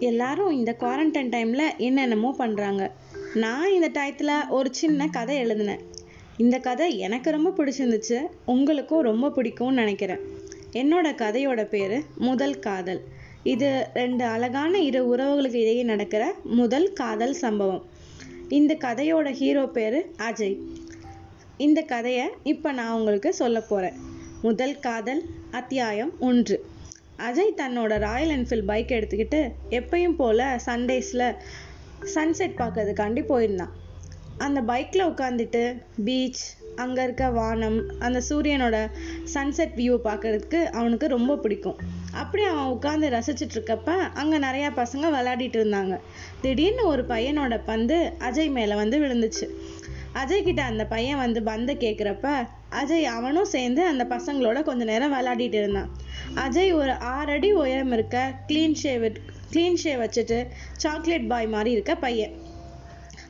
எல்லாரும் இந்த குவாரண்டைன் டைமில் என்னென்னமோ பண்ணுறாங்க நான் இந்த டயத்தில் ஒரு சின்ன கதை எழுதினேன். இந்த கதை எனக்கு ரொம்ப பிடிச்சிருந்துச்சு. உங்களுக்கும் ரொம்ப பிடிக்கும்னு நினைக்கிறேன். என்னோட கதையோட பேர் முதல் காதல். இது ரெண்டு அழகான இரு உறவுகளுக்கு இடையே நடக்கிற முதல் காதல் சம்பவம். இந்த கதையோட ஹீரோ பேர் அஜய். இந்த கதையை இப்போ நான் உங்களுக்கு சொல்ல போகிறேன் முதல் காதல் அத்தியாயம் ஒன்று. அஜய் தன்னோட ராயல் என்ஃபீல்ட் பைக் எடுத்துக்கிட்டு எப்பயும் போல் சண்டேஸில் சன்செட் பார்க்கறதுக்காண்டி போயிருந்தான். அந்த பைக்கில் உட்காந்துட்டு பீச் அங்கே இருக்க வானம் அந்த சூரியனோட சன்செட் வியூ பார்க்கறதுக்கு அவனுக்கு ரொம்ப பிடிக்கும். அப்படி அவன் உட்காந்து ரசிச்சிட்டு இருக்கப்ப அங்கே நிறையா பசங்க விளையாடிட்டு இருந்தாங்க. திடீர்னு ஒரு பையனோட பந்து அஜய் மேலே வந்து விழுந்துச்சு. அஜய் கிட்ட அந்த பையன் வந்து பந்தை கேட்குறப்ப அஜய் அவனும் சேர்ந்து அந்த பசங்களோட கொஞ்ச நேரம் விளையாடிட்டு இருந்தான். அஜய் ஒரு ஆறு அடி உயரம் இருக்க க்ளீன் ஷேவ் க்ளீன் ஷேவ் வச்சுட்டு சாக்லேட் பாய் மாதிரி இருக்க பையன்.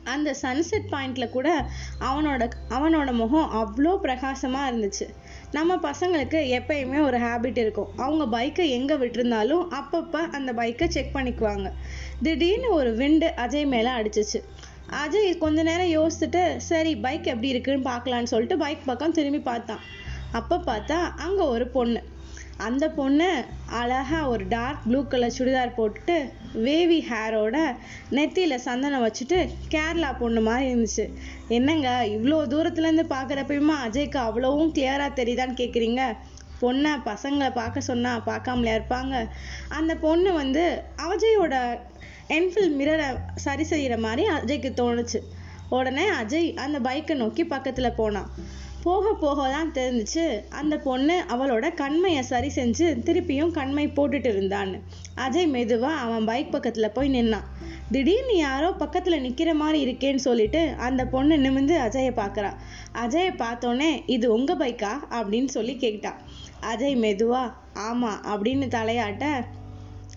அந்த சன்செட் பாயிண்ட்ல கூட அவனோட அவனோட முகம் அவ்வளோ பிரகாசமாக இருந்துச்சு. நம்ம பசங்களுக்கு எப்பயுமே ஒரு ஹேபிட் இருக்கும். அவங்க பைக்கை எங்கே விட்டுருந்தாலும் அப்பப்போ அந்த பைக்கை செக் பண்ணிக்குவாங்க. திடீர்னு ஒரு விண்டு அஜய் மேலே அடிச்சிச்சு. அஜய் கொஞ்ச நேரம் யோசிச்சுட்டு சரி பைக் எப்படி இருக்குன்னு பார்க்கலான்னு சொல்லிட்டு பைக் பக்கம் திரும்பி பார்த்தான். அப்போ பார்த்தா அங்கே ஒரு பொண்ணு. அந்த பொண்ணு அழகாக ஒரு டார்க் ப்ளூ கலர் சுடிதார் போட்டுட்டு வேவி ஹேரோட நெத்தியில் சந்தனம் வச்சுட்டு கேரளா பொண்ணு மாதிரி இருந்துச்சு. என்னங்க இவ்வளோ தூரத்துலேருந்து பார்க்குறப்பயுமா அஜய்க்கு அவ்வளோவும் கிளியராக தெரியுதான்னு கேட்குறீங்க பொண்ணை பசங்களை பார்க்க சொன்னால் பார்க்காமலே இருப்பாங்க? அந்த பொண்ணு வந்து அஜயோட என்ஃபில் மிரரை சரி செய்கிற மாதிரி அஜய்க்கு தோணுச்சு. உடனே அஜய் அந்த பைக்கை நோக்கி பக்கத்தில் போனான். போக போக தான் தெரிஞ்சிச்சு. அந்த பொண்ணு அவளோட கண்மையை சரி செஞ்சு திருப்பியும் கண்மை போட்டுட்டு இருந்தான்னு. அஜய் மெதுவா அவன் பைக் பக்கத்தில் போய் நின்னான். திடீர்னு யாரோ பக்கத்தில் நிற்கிற மாதிரி இருக்கேன்னு சொல்லிட்டு அந்த பொண்ணு நிமிந்து அஜயை பார்க்கறா. அஜயை பார்த்தோன்னே இது உங்கள் பைக்கா அப்படின்னு சொல்லி கேட்டான் அஜய் மெதுவா ஆமாம் அப்படின்னு தலையாட்ட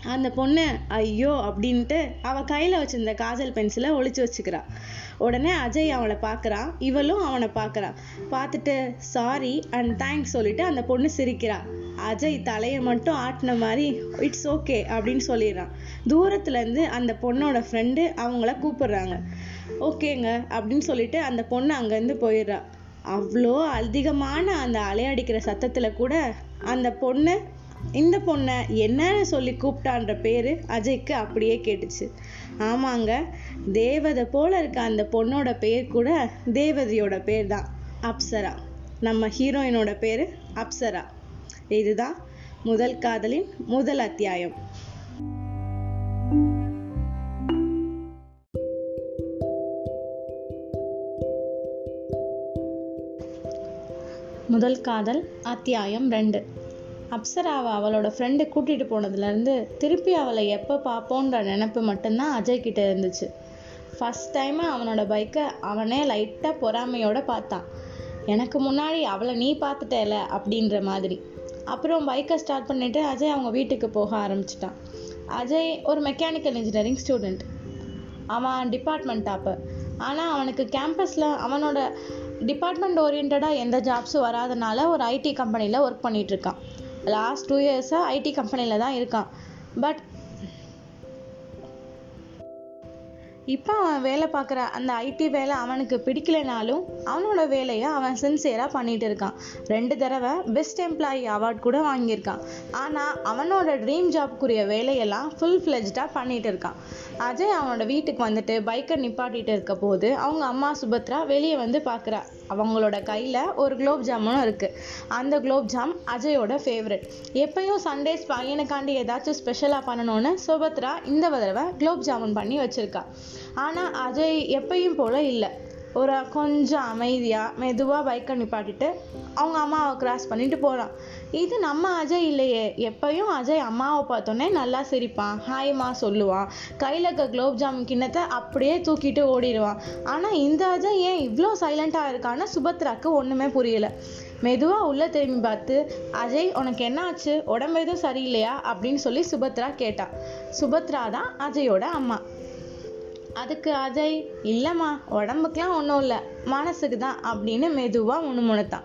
அந்த பொண்ணு ஐயோ அப்படின்ட்டு அவள் கையில் வச்சிருந்த காஜல் பென்சிலை ஒழிச்சு வச்சுக்கிறா. உடனே அஜய் அவளை பார்க்கறான் இவளும் அவனை பார்க்குறான் பார்த்துட்டு சாரி அண்ட் தேங்க்ஸ் சொல்லிட்டு அந்த பொண்ணு சிரிக்கிறா. அஜய் தலையை மட்டும் ஆட்டின மாதிரி இட்ஸ் ஓகே அப்படின்னு சொல்லிடுறான். தூரத்துலேருந்து அந்த பொண்ணோட ஃப்ரெண்டு அவங்கள கூப்பிடுறாங்க. ஓகேங்க அப்படின்னு சொல்லிட்டு அந்த பொண்ணு அங்கேருந்து போயிடுறா. அவ்வளோ அதிகமான அந்த அலையடிக்கிற சத்தத்தில் கூட அந்த பொண்ணு இந்த பொண்ணை என்னன்னு சொல்லி கூப்பிட்டான்ற பேரு அஜய்க்கு அப்படியே கேட்டுச்சு. ஆமாங்க தேவதை போல இருக்க அந்த பொண்ணோட பேர் கூட தேவதையோட பேர் தான் அப்சரா. நம்ம ஹீரோயினோட பேரு அப்சரா. இதுதான் முதல் காதலின் முதல் அத்தியாயம். முதல் காதல் அத்தியாயம் ரெண்டு. அப்சராவை அவளோட ஃப்ரெண்டு கூட்டிகிட்டு போனதுலேருந்து திருப்பி அவளை எப்போ பார்ப்போன்ற நினப்பு மட்டும்தான் அஜய் கிட்ட இருந்துச்சு. ஃபர்ஸ்ட் டைமு அவனோட பைக்கை அவனே லைட்டாக பொறாமையோடு பார்த்தான். எனக்கு முன்னாடி அவளை நீ பார்த்துட்டேல அப்படின்ற மாதிரி. அப்புறம் பைக்கை ஸ்டார்ட் பண்ணிவிட்டு அஜய் அவங்க வீட்டுக்கு போக ஆரம்பிச்சிட்டான். அஜய் ஒரு மெக்கானிக்கல் இன்ஜினியரிங் ஸ்டூடெண்ட் அவன் டிபார்ட்மெண்ட் டாப்பர் ஆனால் அவனுக்கு கேம்பஸில் அவனோட டிபார்ட்மெண்ட் ஓரியன்டாக எந்த ஜாப்ஸும் வராதனால ஒரு ஐடி கம்பெனியில் ஒர்க் பண்ணிகிட்ருக்கான் லாஸ்ட் டூ இயர்ஸாக ஐடி கம்பெனியில் தான் இருக்கான். பட் இப்போ அவன் வேலை பார்க்குற அந்த ஐடி வேலை அவனுக்கு பிடிக்கலைனாலும் அவனோட வேலையை அவன் சின்சியராக பண்ணிட்டு இருக்கான். ரெண்டு தடவை பெஸ்ட் எம்ப்ளாயி அவார்ட் கூட வாங்கியிருக்கான். ஆனால் அவனோட ட்ரீம் ஜாப்க்குரிய வேலையெல்லாம் ஃபுல் ஃப்ளெஜ்டாக பண்ணிட்டு இருக்கான். அஜய் அவனோட வீட்டுக்கு வந்துட்டு பைக்கை நிப்பாட்டிட்டு இருக்க போது அவங்க அம்மா சுபத்ரா வெளியே வந்து பார்க்குறா. அவங்களோட கையில் ஒரு குலோப் ஜாமுனும் இருக்குது அந்த குலோப் ஜாம் அஜயோட ஃபேவரட் எப்பயும் சண்டேஸ் பையனுக்காண்டி ஏதாச்சும் ஸ்பெஷலாக பண்ணணும்னு சுபத்ரா இந்த தடவை குலோப் ஜாமுன் பண்ணி வச்சுருக்கா. ஆனால் அஜய் எப்பயும் போல் இல்லை. ஒரு கொஞ்சம் அமைதியாக மெதுவாக பைக்கை நிப்பாட்டிட்டு அவங்க அம்மாவை கிராஸ் பண்ணிட்டு போகிறான் இது நம்ம அஜய் இல்லையே. எப்பயும் அஜய் அம்மாவை பார்த்தோன்னே நல்லா சிரிப்பான். ஹாய்மா சொல்லுவான். கையில் இருக்க குலோப் ஜாமுன் கிண்ணத்தை அப்படியே தூக்கிட்டு ஓடிடுவான். ஆனால் இந்த அஜய் ஏன் இவ்வளோ சைலண்ட்டாக இருக்கான்னு சுபத்ராக்கு ஒன்றுமே புரியல. மெதுவாக உள்ளே திரும்பி பார்த்து அஜய் உனக்கு என்ன ஆச்சு உடம்பு எதுவும் சரியில்லையா? அப்படின்னு சொல்லி சுபத்ரா கேட்டா. சுபத்ரா தான் அஜயோட அம்மா. அதுக்கு அஜய் இல்லைம்மா உடம்புக்குலாம் ஒன்றும் இல்லை. மனசுக்கு தான் அப்படின்னு மெதுவாக முணுமுணுத்தான்.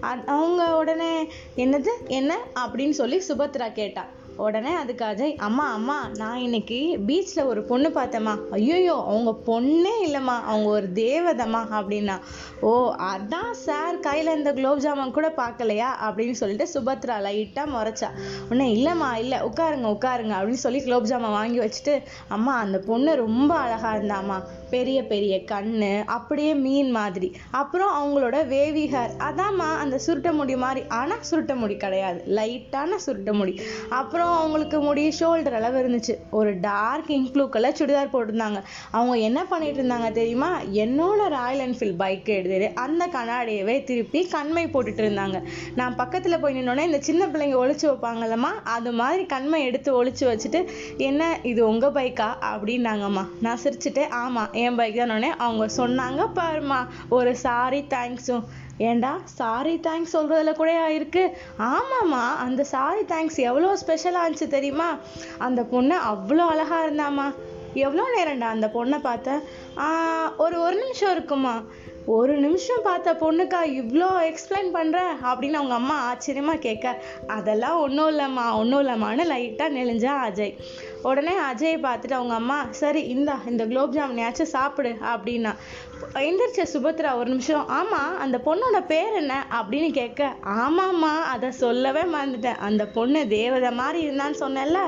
அவங்க உடனே என்னது? என்ன? அப்படின்னு சொல்லி சுபத்ரா கேட்டா. உடனே அதுக்கு அஜய் அம்மா அம்மா நான் இன்னைக்கு பீச்சில் ஒரு பொண்ணு பார்த்தேம்மா. ஐயோ அவங்க பொண்ணே இல்லைம்மா அவங்க ஒரு தேவதம்மா அப்படின்னா. ஓ அதான் சார் கையில் இந்த குலோப் ஜாமான் கூட பார்க்கலையா? அப்படின்னு சொல்லிட்டு சுபத்ரா லைட்டாக முறைச்சா. உடனே இல்லைம்மா இல்லை உட்காருங்க உட்காருங்க அப்படின்னு சொல்லி குலோப் ஜாமான் வாங்கி வச்சுட்டு அம்மா அந்த பொண்ணு ரொம்ப அழகாக இருந்தாம்மா பெரிய பெரிய கண்ணு அப்படியே மீன் மாதிரி. அப்புறம் அவங்களோட வேவி ஹேர் அதாம்மா அந்த சுருட்ட முடி மாதிரி. ஆனால் சுருட்ட முடி கிடையாது. லைட்டான சுருட்ட முடி. அப்புறம் அவங்களுக்கு முடி ஷோல்டர் அளவு இருந்துச்சு. ஒரு டார்க் இன்க்ளூ கலர் சுடிதார் போட்டிருந்தாங்க. அவங்க என்ன பண்ணிட்டு இருந்தாங்க தெரியுமா? என்னோட ராயல் என்ஃபீல்ட் பைக் எடுத்துட்டு அந்த கண்ணாடியவே திருப்பி கண்மை போட்டுட்டு இருந்தாங்க. நான் பக்கத்தில் போய் நின்னோடனே இந்த சின்ன பிள்ளைங்க ஒழிச்சு வைப்பாங்கல்லம்மா அது மாதிரி கண்மை எடுத்து ஒழிச்சு வச்சுட்டு என்ன இது உங்கள் பைக்கா அப்படின்னாங்கம்மா. நான் சிரிச்சுட்டு ஆமாம் என் பைக் தானே அவங்க சொன்னாங்க பாருமா ஒரு சாரி தேங்க்ஸும் ஏன்டா சாரி தேங்க்ஸ் சொல்கிறதுல கூட இருக்கு. ஆமாம்மா அந்த சாரி தேங்க்ஸ் எவ்வளோ ஸ்பெஷலாக இருந்துச்சு தெரியுமா? அந்த பொண்ணு அவ்வளோ அழகாக இருந்தாம்மா. எவ்வளோ நேரம்டா அந்த பொண்ணை பார்த்தேன் ஒரு ஒரு நிமிஷம் இருக்குமா ஒரு நிமிஷம் பார்த்த பொண்ணுக்கா இவ்வளோ எக்ஸ்பிளைன் பண்ணுற அப்படின்னு அவங்க அம்மா ஆச்சரியமாக கேட்க அதெல்லாம் ஒன்றும் இல்லைம்மா ஒன்றும் இல்லைம்மான்னு லைட்டாக நெளிஞ்சா அஜய். உடனே அஜயை பார்த்துட்டு அவங்க அம்மா சரி இந்தா இந்த குலோப் ஜாமுனையாச்சும் சாப்பிடு அப்படின்னா. எந்திரிச்ச சுபத்ரா ஒரு நிமிஷம் ஆமாம் அந்த பொண்ணோட பேர் என்ன? அப்படின்னு கேட்க ஆமாம்மா அதை சொல்லவே மறந்துட்டேன். அந்த பொண்ணு தேவதை மாதிரி இருந்தான்னு சொன்னேன்ல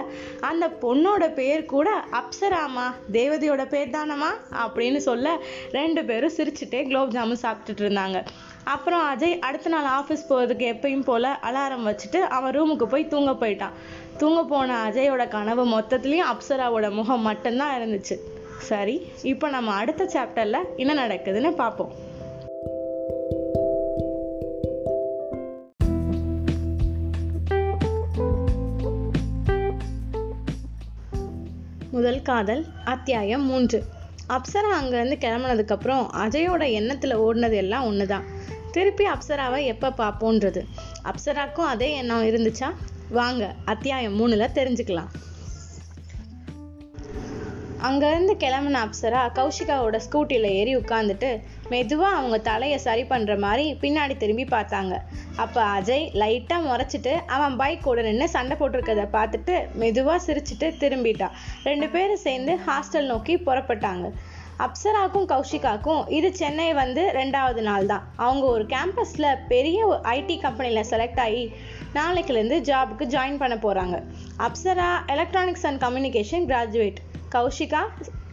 அந்த பொண்ணோட பேர் கூட அப்சராமா தேவதையோட பேர் தானம்மா? அப்படின்னு சொல்ல ரெண்டு பேரும் சிரிச்சுட்டே குலோப் ஜாமுன் சாப்பிட்டுட்டு இருந்தாங்க. அப்புறம் அஜய் அடுத்த நாள் ஆஃபீஸ் போகிறதுக்கு எப்பயும் போல அலாரம் வச்சுட்டு அவன் ரூமுக்கு போய் தூங்க போயிட்டான். தூங்க போன அஜயோட கனவு மொத்தத்துலயும் அப்சராவோட முகம் மட்டும்தான் இருந்துச்சு. சரி இப்போ நம்ம அடுத்த சாப்டரில் என்ன நடக்குதுன்னு பார்ப்போம் முதல் காதல் அத்தியாயம் மூன்று. அப்சரா அங்கேருந்து கிளம்புனதுக்கு அப்புறம் அஜயோட எண்ணத்துல ஓடினது எல்லாம் ஒண்ணுதான். திருப்பி அப்சராவை எப்ப பார்ப்போன்றது அப்சராக்கும் அதே எண்ணம் இருந்துச்சா? வாங்க அத்தியாயம் மூணுல தெரிஞ்சுக்கலாம். அங்கேருந்து கிளம்புன அப்சரா கௌஷிகாவோட ஸ்கூட்டியில் ஏறி உட்காந்துட்டு மெதுவாக அவங்க தலையை சரி பண்ணுற மாதிரி பின்னாடி திரும்பி பார்த்தாங்க. அப்போ அஜய் லைட்டாக முறைச்சிட்டு அவன் பைக் கூட நின்று சண்டை போட்டிருக்கதை பார்த்துட்டு மெதுவாக சிரிச்சிட்டு திரும்பிட்டான் ரெண்டு பேரும் சேர்ந்து ஹாஸ்டல் நோக்கி புறப்பட்டாங்க. அப்சராக்கும் கௌஷிகாக்கும் இது சென்னை வந்து ரெண்டாவது நாள் தான் அவங்க ஒரு கேம்பஸில் பெரிய ஐடி கம்பெனியில் செலக்ட் ஆகி நாளைக்குலேருந்து ஜாபுக்கு ஜாயின் பண்ண போகிறாங்க Apsara electronics and communication graduate Kaushika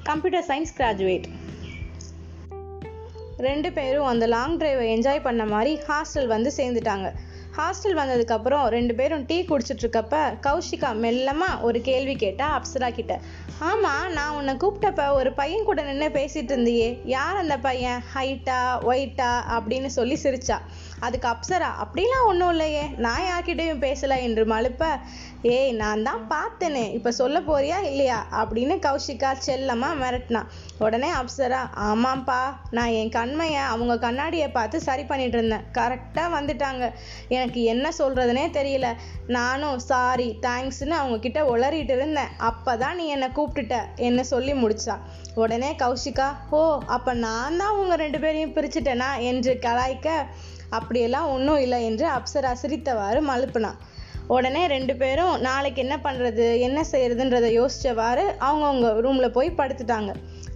computer science graduate ரெண்டு பேரும் அந்த லாங் டிரைவை என்ஜாய் பண்ண மாதிரி ஹாஸ்டல் வந்து சேர்ந்துட்டாங்க. ஹாஸ்டல் வந்ததுக்கப்புறம் ரெண்டு பேரும் டீ குடிச்சிட்ருக்கப்ப கௌஷிகா மெல்லமாக ஒரு கேள்வி கேட்டா அப்சரா கிட்ட. ஆமாம் நான் உன்னை கூப்பிட்டப்ப ஒரு பையன் கூட நின்று பேசிகிட்டு இருந்தியே. யார் அந்த பையன்? ஹைட்டா ஒயிட்டா அப்படின்னு சொல்லி சிரிச்சா. அதுக்கு அப்சரா? அப்படிலாம் ஒன்றும் இல்லையே. நான் யார்கிட்டையும் பேசல என்று மழுப்ப. ஏய் நான் தான் பார்த்தேனே. இப்போ சொல்ல போறியா இல்லையா? அப்படின்னு கௌஷிகா செல்லமா மிரட்டினா. உடனே அப்சரா ஆமாம்ப்பா. நான் என் கண்மையை அவங்க கண்ணாடியை பார்த்து சரி பண்ணிட்டு இருந்தேன். கரெக்டாக வந்துட்டாங்க. எனக்கு என்ன சொல்றதுனே தெரியல. நானும் சாரி தேங்க்ஸ்னு அவங்க கிட்ட உளறிட்டு இருந்தேன். அப்போ தான் நீ என்னை கூப்பிட்டுட்ட. என்ன சொல்லி முடிச்சா. உடனே கௌஷிகா ஓ அப்போ நான் தான் உங்க ரெண்டு பேரையும் பிரிச்சுட்டேனா? என்று கலாய்க்க அப்படியெல்லாம் ஒன்றும் இல்லை என்று அப்சரா சிரித்தவாறு மழுப்புனான். உடனே ரெண்டு பேரும் நாளைக்கு என்ன பண்ணுறது என்ன செய்யறதுன்றதை யோசித்தவாறு அவங்கவுங்க ரூமில் போய் படுத்துட்டாங்க.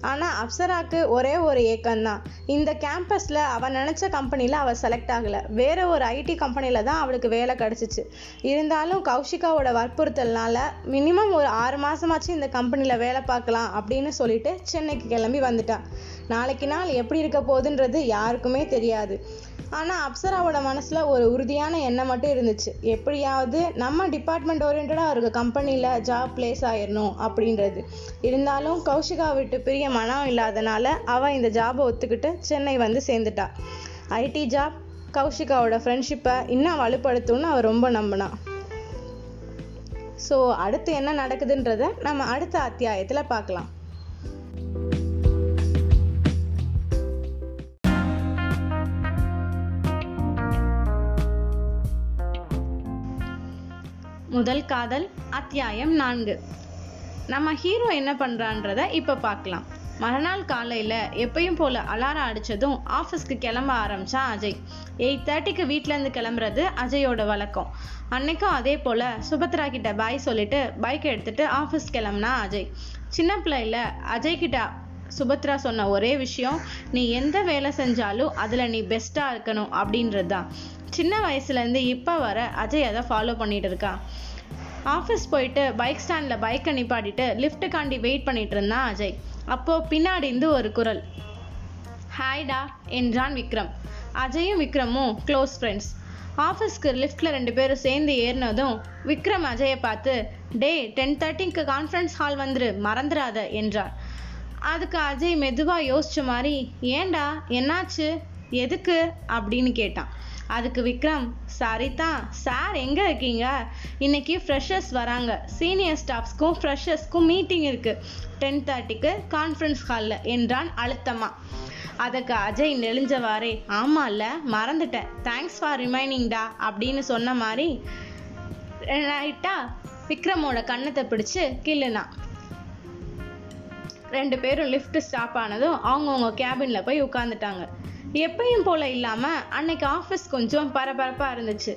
ஆனால் அப்சராக்கு ஒரே ஒரு ஏக்கம்தான். இந்த கேம்பஸில் அவள் நினச்ச கம்பெனியில் அவள் செலக்ட் ஆகலை. வேற ஒரு ஐடி கம்பெனியில் தான் அவளுக்கு வேலை கிடச்சிச்சு. இருந்தாலும் கௌஷிகாவோட வற்புறுத்தல்னால மினிமம் ஒரு ஆறு மாசமாச்சும் இந்த கம்பெனியில் வேலை பார்க்கலாம் அப்படின்னு சொல்லிட்டு சென்னைக்கு கிளம்பி வந்துட்டா நாளைக்கு நாள் எப்படி இருக்க போகுதுன்றது யாருக்குமே தெரியாது. ஆனால் அப்சராவோட மனசில் ஒரு உறுதியான எண்ணம் மட்டும் இருந்துச்சு. எப்படியாவது நம்ம டிபார்ட்மெண்ட் ஓரியன்டாக இருக்க கம்பெனியில் ஜாப் பிளேஸ் ஆயிடணும் அப்படின்றது. இருந்தாலும் கௌஷிகா விட்டு பிரிய மனம் இல்லாதனால அவள் இந்த ஜாபை ஒத்துக்கிட்டு சென்னை வந்து சேர்ந்துட்டா. ஐடி ஜாப் கௌஷிகாவோட ஃப்ரெண்ட்ஷிப்பை இன்னும் வலுப்படுத்தும்னு அவள் ரொம்ப நம்பினான் ஸோ அடுத்து என்ன நடக்குதுன்றத நம்ம அடுத்த அத்தியாயத்தில் பார்க்கலாம். முதல் காதல் அத்தியாயம் நான்கு. நம்ம ஹீரோ என்ன பண்றான்றத இப்ப பார்க்கலாம் மறுநாள் காலையில எப்பயும் போல அலாரம் அடிச்சதும் ஆஃபீஸ்க்கு கிளம்ப ஆரம்பிச்சான் அஜய். எயிட் தேர்ட்டிக்கு வீட்டிலேருந்து கிளம்புறது அஜயோட வழக்கம். அன்னைக்கும் அதே போல் சுபத்ரா கிட்ட பாய் சொல்லிட்டு பைக் எடுத்துட்டு ஆஃபீஸ் கிளம்புனா அஜய். சின்ன பிள்ளையில அஜய் கிட்ட சுபத்ரா சொன்ன ஒரே விஷயம் நீ எந்த வேலை செஞ்சாலும் அதில் நீ பெஸ்ட்டாக இருக்கணும் அப்படின்றது தான் சின்ன வயசுலேருந்து இப்போ வர அஜய் அதை ஃபாலோ பண்ணிட்டு இருக்கான் ஆஃபீஸ் போயிட்டு பைக் ஸ்டாண்டில் பைக்கை நிப்பாட்டிட்டு லிஃப்ட்டுக்காண்டி வெயிட் பண்ணிட்டு இருந்தான் அஜய். அப்போது பின்னாடி இருந்து ஒரு குரல். ஹாய்டா என்றான் விக்ரம். அஜயும் விக்ரமும் க்ளோஸ் ஃப்ரெண்ட்ஸ் ஆஃபீஸ்க்கு லிஃப்ட்டில் ரெண்டு பேரும் சேர்ந்து ஏறினதும் விக்ரம் அஜயை பார்த்து டே டென் தேர்ட்டிக்கு கான்ஃபரன்ஸ் ஹால் வந்துரு மறந்துடாத என்றார். அதுக்கு அஜய் மெதுவாக யோசிச்ச மாதிரி ஏண்டா என்னாச்சு? எதுக்கு? அப்படின்னு கேட்டான். அதுக்கு விக்ரம் சரிதா சார் எங்கே இருக்கீங்க? இன்னைக்கு ஃப்ரெஷர்ஸ் வராங்க. சீனியர் ஸ்டாஃப்ஸ்க்கும் ஃப்ரெஷர்ஸ்க்கும் மீட்டிங் இருக்குது டென் தேர்ட்டிக்கு கான்ஃபரன்ஸ் ஹாலில் என்றான் அழுத்தமா. அதுக்கு அஜய் நெளிஞ்சவாறே ஆமால்ல மறந்துட்டேன். தேங்க்ஸ் ஃபார் ரிமைனிங்டா அப்படின்னு சொன்ன மாதிரி ரைட்டா விக்ரமோட கண்ணத்தை பிடிச்சு கில்லுனா ரெண்டு பேரும் லிஃப்ட் ஸ்டாப் ஆனதும் அவங்கவுங்க கேபினில் போய் உட்காந்துட்டாங்க எப்பயும் போல இல்லாமல் அன்னைக்கு ஆஃபீஸ் கொஞ்சம் பரபரப்பாக இருந்துச்சு.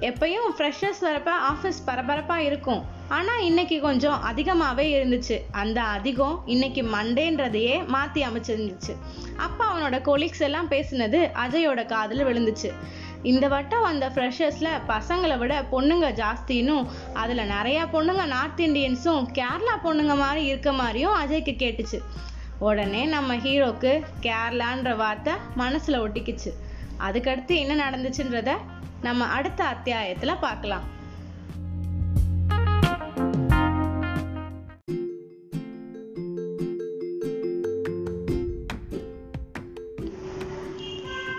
எப்பயும் ஃப்ரெஷர்ஸ் வரப்ப ஆஃபீஸ் பரபரப்பாக இருக்கும். ஆனால் இன்னைக்கு கொஞ்சம் அதிகமாகவே இருந்துச்சு. அந்த அதிகம் இன்னைக்கு மண்டேன்றதையே மாற்றி அமைச்சிருந்துச்சு. அப்போ அவனோட கொலீக்ஸ் எல்லாம் பேசினது அஜயோட காதில் விழுந்துச்சு. இந்த வட்டம் வந்த ஃப்ரெஷர்ஸில் பசங்களை விட பொண்ணுங்க ஜாஸ்தின்னும் அதில் நிறையா பொண்ணுங்க நார்த் இந்தியன்ஸும் கேரளா பொண்ணுங்க மாதிரி இருக்க மாதிரியும் அஜய்க்கு கேட்டுச்சு. உடனே நம்ம ஹீரோக்கு கேரளான்ற வார்த்தை மனசில் ஒட்டிக்கிச்சு. அதுக்கடுத்து என்ன நடந்துச்சுன்றத நம்ம அடுத்த அத்தியாயத்தில் பார்க்கலாம்.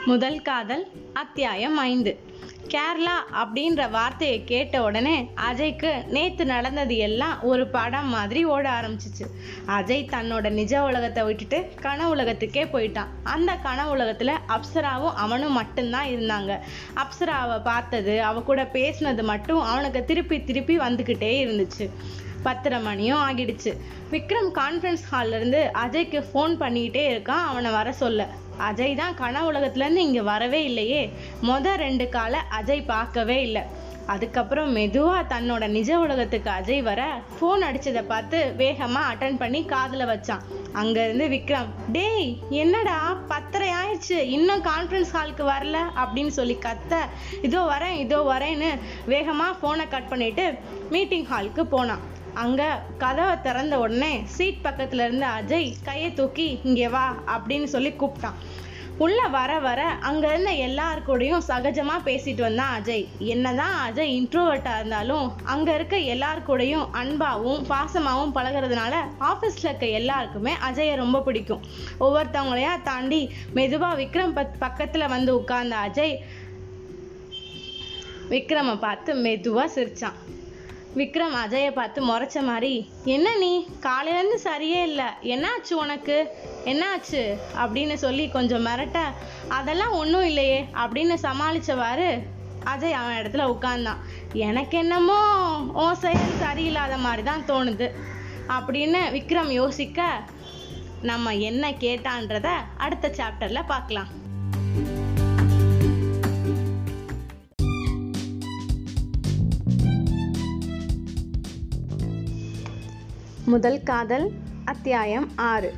முதல் காதல் அத்தியாயம் ஐந்து. கேரளா அப்படின்ற வார்த்தையை கேட்ட உடனே அஜய்க்கு நேத்து நடந்தது எல்லாம் ஒரு படம் மாதிரி ஓட ஆரம்பிச்சிச்சு. அஜய் தன்னோட நிஜ உலகத்தை விட்டுட்டு கன உலகத்துக்கே போயிட்டான். அந்த கன உலகத்துல அப்சராவும் அவனும் மட்டும்தான் இருந்தாங்க. அப்சராவை பார்த்தது அவ கூட பேசினது மட்டும் அவனுக்கு திருப்பி திருப்பி வந்துக்கிட்டே இருந்துச்சு. பத்தரை மணியும் ஆகிடுச்சு. விக்ரம் கான்ஃபரன்ஸ் ஹால்லேருந்து அஜய்க்கு ஃபோன் பண்ணிக்கிட்டே இருக்கான் அவனை வர சொல்ல. அஜய் தான் கன உலகத்துலேருந்து இங்கே வரவே இல்லையே. மொதல் ரெண்டு காலை அஜய் பார்க்கவே இல்லை. அதுக்கப்புறம் மெதுவாக தன்னோட நிஜ உலகத்துக்கு அஜய் வர ஃபோன் அடித்ததை பார்த்து வேகமாக அட்டன் பண்ணி காதில் வச்சான். அங்கேருந்து விக்ரம் டேய் என்னடா பத்தரை ஆயிடுச்சு இன்னும் கான்ஃபரன்ஸ் ஹாலுக்கு வரல? அப்படின்னு சொல்லி கத்த இதோ வரேன் இதோ வரேன்னு வேகமாக ஃபோனை கட் பண்ணிவிட்டு மீட்டிங் ஹாலுக்கு போனான். அங்கே கதவை திறந்த உடனே சீட் பக்கத்துல இருந்த அஜய் கையை தூக்கி இங்கே வா அப்படின்னு சொல்லி கூப்பிட்டான். உள்ள வர வர அங்க இருந்த எல்லார் கூடயும் சகஜமா பேசிட்டு வந்தான் அஜய். என்னதான் அஜய் இன்ட்ரோவர்ட்டா இருந்தாலும் அங்க இருக்க எல்லார் கூடயும் அன்பாவும் பாசமாகவும் பழகுறதுனால ஆஃபீஸில் இருக்க எல்லாருக்குமே அஜயை ரொம்ப பிடிக்கும். ஒவ்வொருத்தவங்களையா தாண்டி மெதுவா விக்ரம் பத் பக்கத்துல வந்து உட்கார்ந்த அஜய் விக்ரமை பார்த்து மெதுவா சிரிச்சான். விக்ரம் அஜயை பார்த்து முறைச்ச மாதிரி என்ன நீ? காலையிலேருந்து சரியே இல்லை. என்னாச்சு உனக்கு? என்னாச்சு? அப்படின்னு சொல்லி கொஞ்சம் மிரட்ட அதெல்லாம் ஒன்றும் இல்லையே அப்படின்னு சமாளித்தவாறு அஜய் அவன் இடத்துல உட்கார்ந்தான். எனக்கு என்னமோ ஓ செயல் சரியில்லாத மாதிரி தான் தோணுது அப்படின்னு விக்ரம் யோசிக்க நம்ம என்ன கேட்டான்றத அடுத்த சாப்டரில் பார்க்கலாம். முதல் காதல் அத்தியாயம் ஆறு.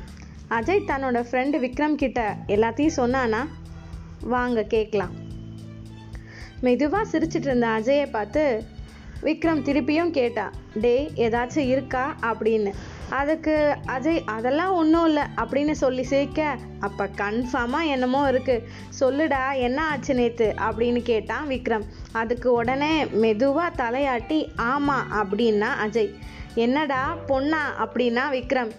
அஜய் தன்னோட ஃப்ரெண்டு விக்ரம் கிட்ட எல்லாத்தையும் சொன்னானா? வாங்க கேட்கலாம். மெதுவாக சிரிச்சிட்டு இருந்த அஜயை பார்த்து விக்ரம் திருப்பியும் கேட்டா டேய் ஏதாச்சும் இருக்கா? அப்படின்னு. அதுக்கு அஜய் அதெல்லாம் ஒன்றும் இல்லை அப்படின்னு சொல்லி சிரிக்க அப்போ கன்ஃபார்மாக என்னமோ இருக்குது சொல்லுடா என்ன ஆச்சு நேற்று அப்படின்னு கேட்டான் விக்ரம். அதுக்கு உடனே மெதுவாக தலையாட்டி ஆமாம் அப்படின்னா அஜய். என்னடா பொண்ணா அப்படின்னா விக்ரம்.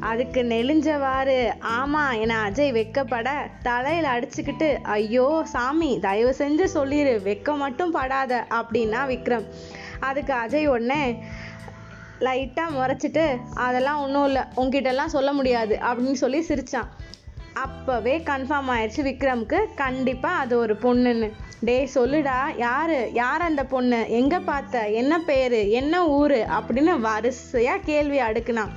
அதுக்கு நெளிஞ்சவாறு ஆமாம் என அஜய் வெக்கப்பட தலையில் அடிச்சுக்கிட்டு ஐயோ சாமி தயவு செஞ்சு சொல்லிடு வெக்க மட்டும் படாத அப்படின்னா விக்ரம். அதுக்கு அஜய் உடனே லைட்டாக முறைச்சிட்டு அதெல்லாம் ஒன்றும் இல்லை உங்ககிட்டலாம் சொல்ல முடியாது அப்படின்னு சொல்லி சிரிச்சான். அப்போவே கன்ஃபார்ம் ஆயிடுச்சு விக்ரம்க்கு. கண்டிப்பாக அது ஒரு பொண்ணுன்னு. டேய் சொல்லுடா யார்? யார் அந்த பொண்ணு? எங்கே பார்த்த? என்ன பேர்? என்ன ஊர்? அப்படின்னு வரிசையாக கேள்வி அடுக்குனான்.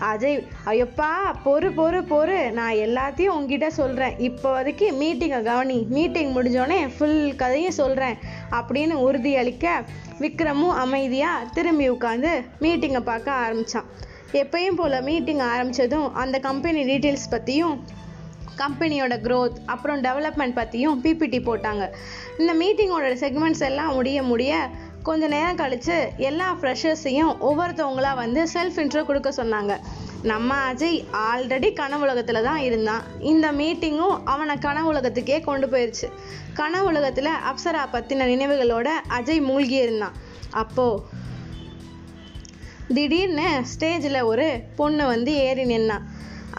அஜய் ஐயப்பா பொறு பொறு பொறு. நான் எல்லாத்தையும் உங்ககிட்ட சொல்கிறேன் இப்போதைக்கு மீட்டிங்கை கவனி. மீட்டிங் முடிஞ்சோடனே ஃபுல் கதையும் சொல்கிறேன் அப்படின்னு உறுதியளிக்க விக்ரமும் அமைதியாக திரும்பி உட்காந்து மீட்டிங்கை பார்க்க ஆரம்பித்தான் எப்பயும் போல் மீட்டிங் ஆரம்பித்ததும் அந்த கம்பெனி டீட்டெயில்ஸ் பற்றியும் கம்பெனியோட க்ரோத் அப்புறம் டெவலப்மெண்ட் பற்றியும் பிபிடி போட்டாங்க. இந்த மீட்டிங்கோட செக்மெண்ட்ஸ் எல்லாம் முடிய முடிய கொஞ்ச நேரம் கழித்து எல்லா ஃப்ரெஷர்ஸையும் ஒவ்வொருத்தவங்களாக வந்து செல்ஃப் இன்ட்ரோ கொடுக்க சொன்னாங்க. நம்ம அஜய் ஆல்ரெடி கனவுலகத்தில் தான் இருந்தான். இந்த மீட்டிங்கும் அவனை கனவுலகத்துக்கே கொண்டு போயிடுச்சு கனவுலகத்தில் அப்சரா பற்றின நினைவுகளோட அஜய் மூழ்கி இருந்தான். அப்போது திடீர்னு ஸ்டேஜில் ஒரு பொண்ணு வந்து ஏறி நின்னான்.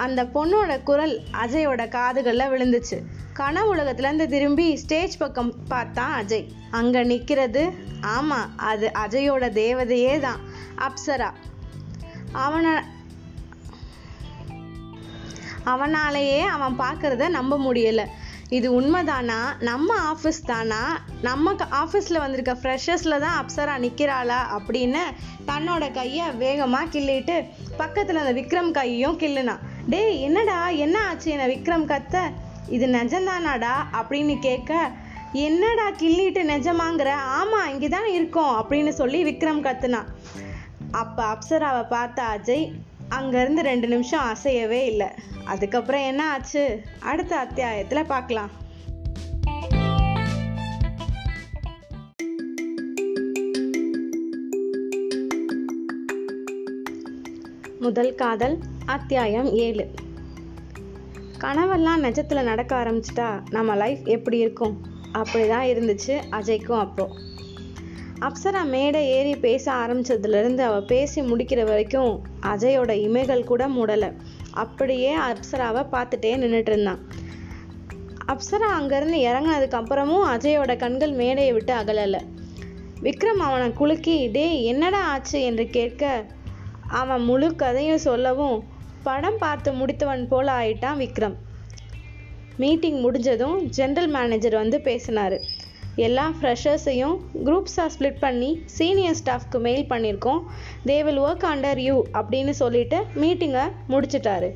அந்த பொண்ணோட குரல் அஜயோட காதுகளில் விழுந்துச்சு. கனவு உலகத்துலேருந்து திரும்பி ஸ்டேஜ் பக்கம் பார்த்தான் அஜய். அங்கே நிற்கிறது ஆமாம் அது அஜயோட தேவதையே தான் அப்சரா. அவனை அவனாலேயே அவன் பார்க்குறத நம்ப முடியலை. இது உண்மைதானா? நம்ம ஆஃபீஸ் தானா? நம்ம ஆஃபீஸில் வந்திருக்க ஃப்ரெஷர்ஸில் தான் அப்சரா நிற்கிறாளா அப்படின்னு தன்னோட கையை வேகமாக கிள்ளிட்டு பக்கத்தில் அந்த விக்ரம் கையையும் கிள்ளுனான் டேய் என்னடா? என்ன ஆச்சு? என்ன விக்ரம் கத்த? இது நிஜம்தானாடா? அப்படின்னு கேட்க என்னடா கிள்ளிட்டு நிஜமாங்கிற? ஆமாம் இங்கே தான் இருக்கோம் அப்படின்னு சொல்லி விக்ரம் கத்துனான் அப்போ அப்சராவை பார்த்த அஜய் அங்கேருந்து ரெண்டு நிமிஷம் அசையவே இல்லை. அதுக்கப்புறம் என்ன ஆச்சு? அடுத்த அத்தியாயத்தில் பார்க்கலாம். முதல் காதல் அத்தியாயம் ஏழு. கனவெல்லாம் நிஜத்தில் நடக்க ஆரம்பிச்சிட்டா நம்ம லைஃப் எப்படி இருக்கும்? அப்படிதான் இருந்துச்சு அஜய்க்கும் அப்போ. அப்சரா மேடை ஏறி பேச ஆரம்பிச்சதுலேருந்து அவள் பேசி முடிக்கிற வரைக்கும் அஜயோட இமைகள் கூட மூடலை. அப்படியே அப்சராவை பார்த்துட்டே நின்றுட்டு இருந்தான். அப்சரா அங்கேருந்து இறங்கினதுக்கு அப்புறமும் அஜயோட கண்கள் மேடையை விட்டு அகலலை. விக்ரம் அவனை குலுக்கி டேய் என்னடா ஆச்சு? என்று கேட்க அவன் முழு கதையும் சொல்லவும் படம் பார்த்து முடித்தவன் போல ஆயிட்டான் விக்ரம். மீட்டிங் முடிஞ்சதும் ஜென்ரல் மேனேஜர் வந்து பேசினார். எல்லா ஃப்ரெஷர்ஸையும் குரூப்ஸாக ஸ்ப்ளிட் பண்ணி சீனியர் ஸ்டாஃப்க்கு மெயில் பண்ணியிருக்கோம். They will work under you அப்படின்னு சொல்லிட்டு மீட்டிங்கை முடிச்சிட்டாரு.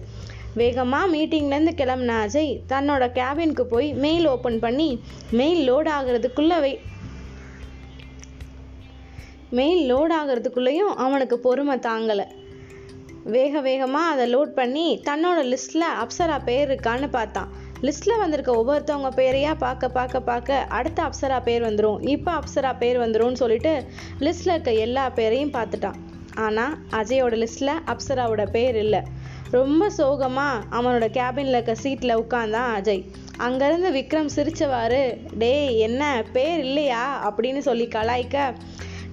வேகமாக மீட்டிங்லேருந்து கிளம்புன அஜய் தன்னோட கேபினுக்கு போய் மெயில் ஓப்பன் பண்ணி மெயில் லோட் ஆகிறதுக்குள்ளே மெயில் லோட் ஆகிறதுக்குள்ளேயும் அவனுக்கு பொறுமை தாங்கலை. வேக வேகமாக அதை லோட் பண்ணி தன்னோட லிஸ்ட்டில் அப்சரா பேர் இருக்கான்னு பார்த்தான். லிஸ்ட்டில் வந்திருக்க ஒவ்வொருத்தவங்க பேரையாக பார்க்க பார்க்க பார்க்க அடுத்த அப்சரா பேர் வந்துடும் இப்போ அப்சரா பேர் வந்துடும் சொல்லிட்டு லிஸ்ட்டில் இருக்க எல்லா பேரையும் பார்த்துட்டான். ஆனால் அஜயோட லிஸ்ட்டில் அப்சராவோட பேர் இல்லை. ரொம்ப சோகமாக அவனோட கேபினில் இருக்க சீட்டில் உட்காந்தான் அஜய். அங்கேருந்து விக்ரம் சிரிச்சவாறு டேய் என்ன? பேர் இல்லையா? அப்படின்னு சொல்லி கலாய்க்க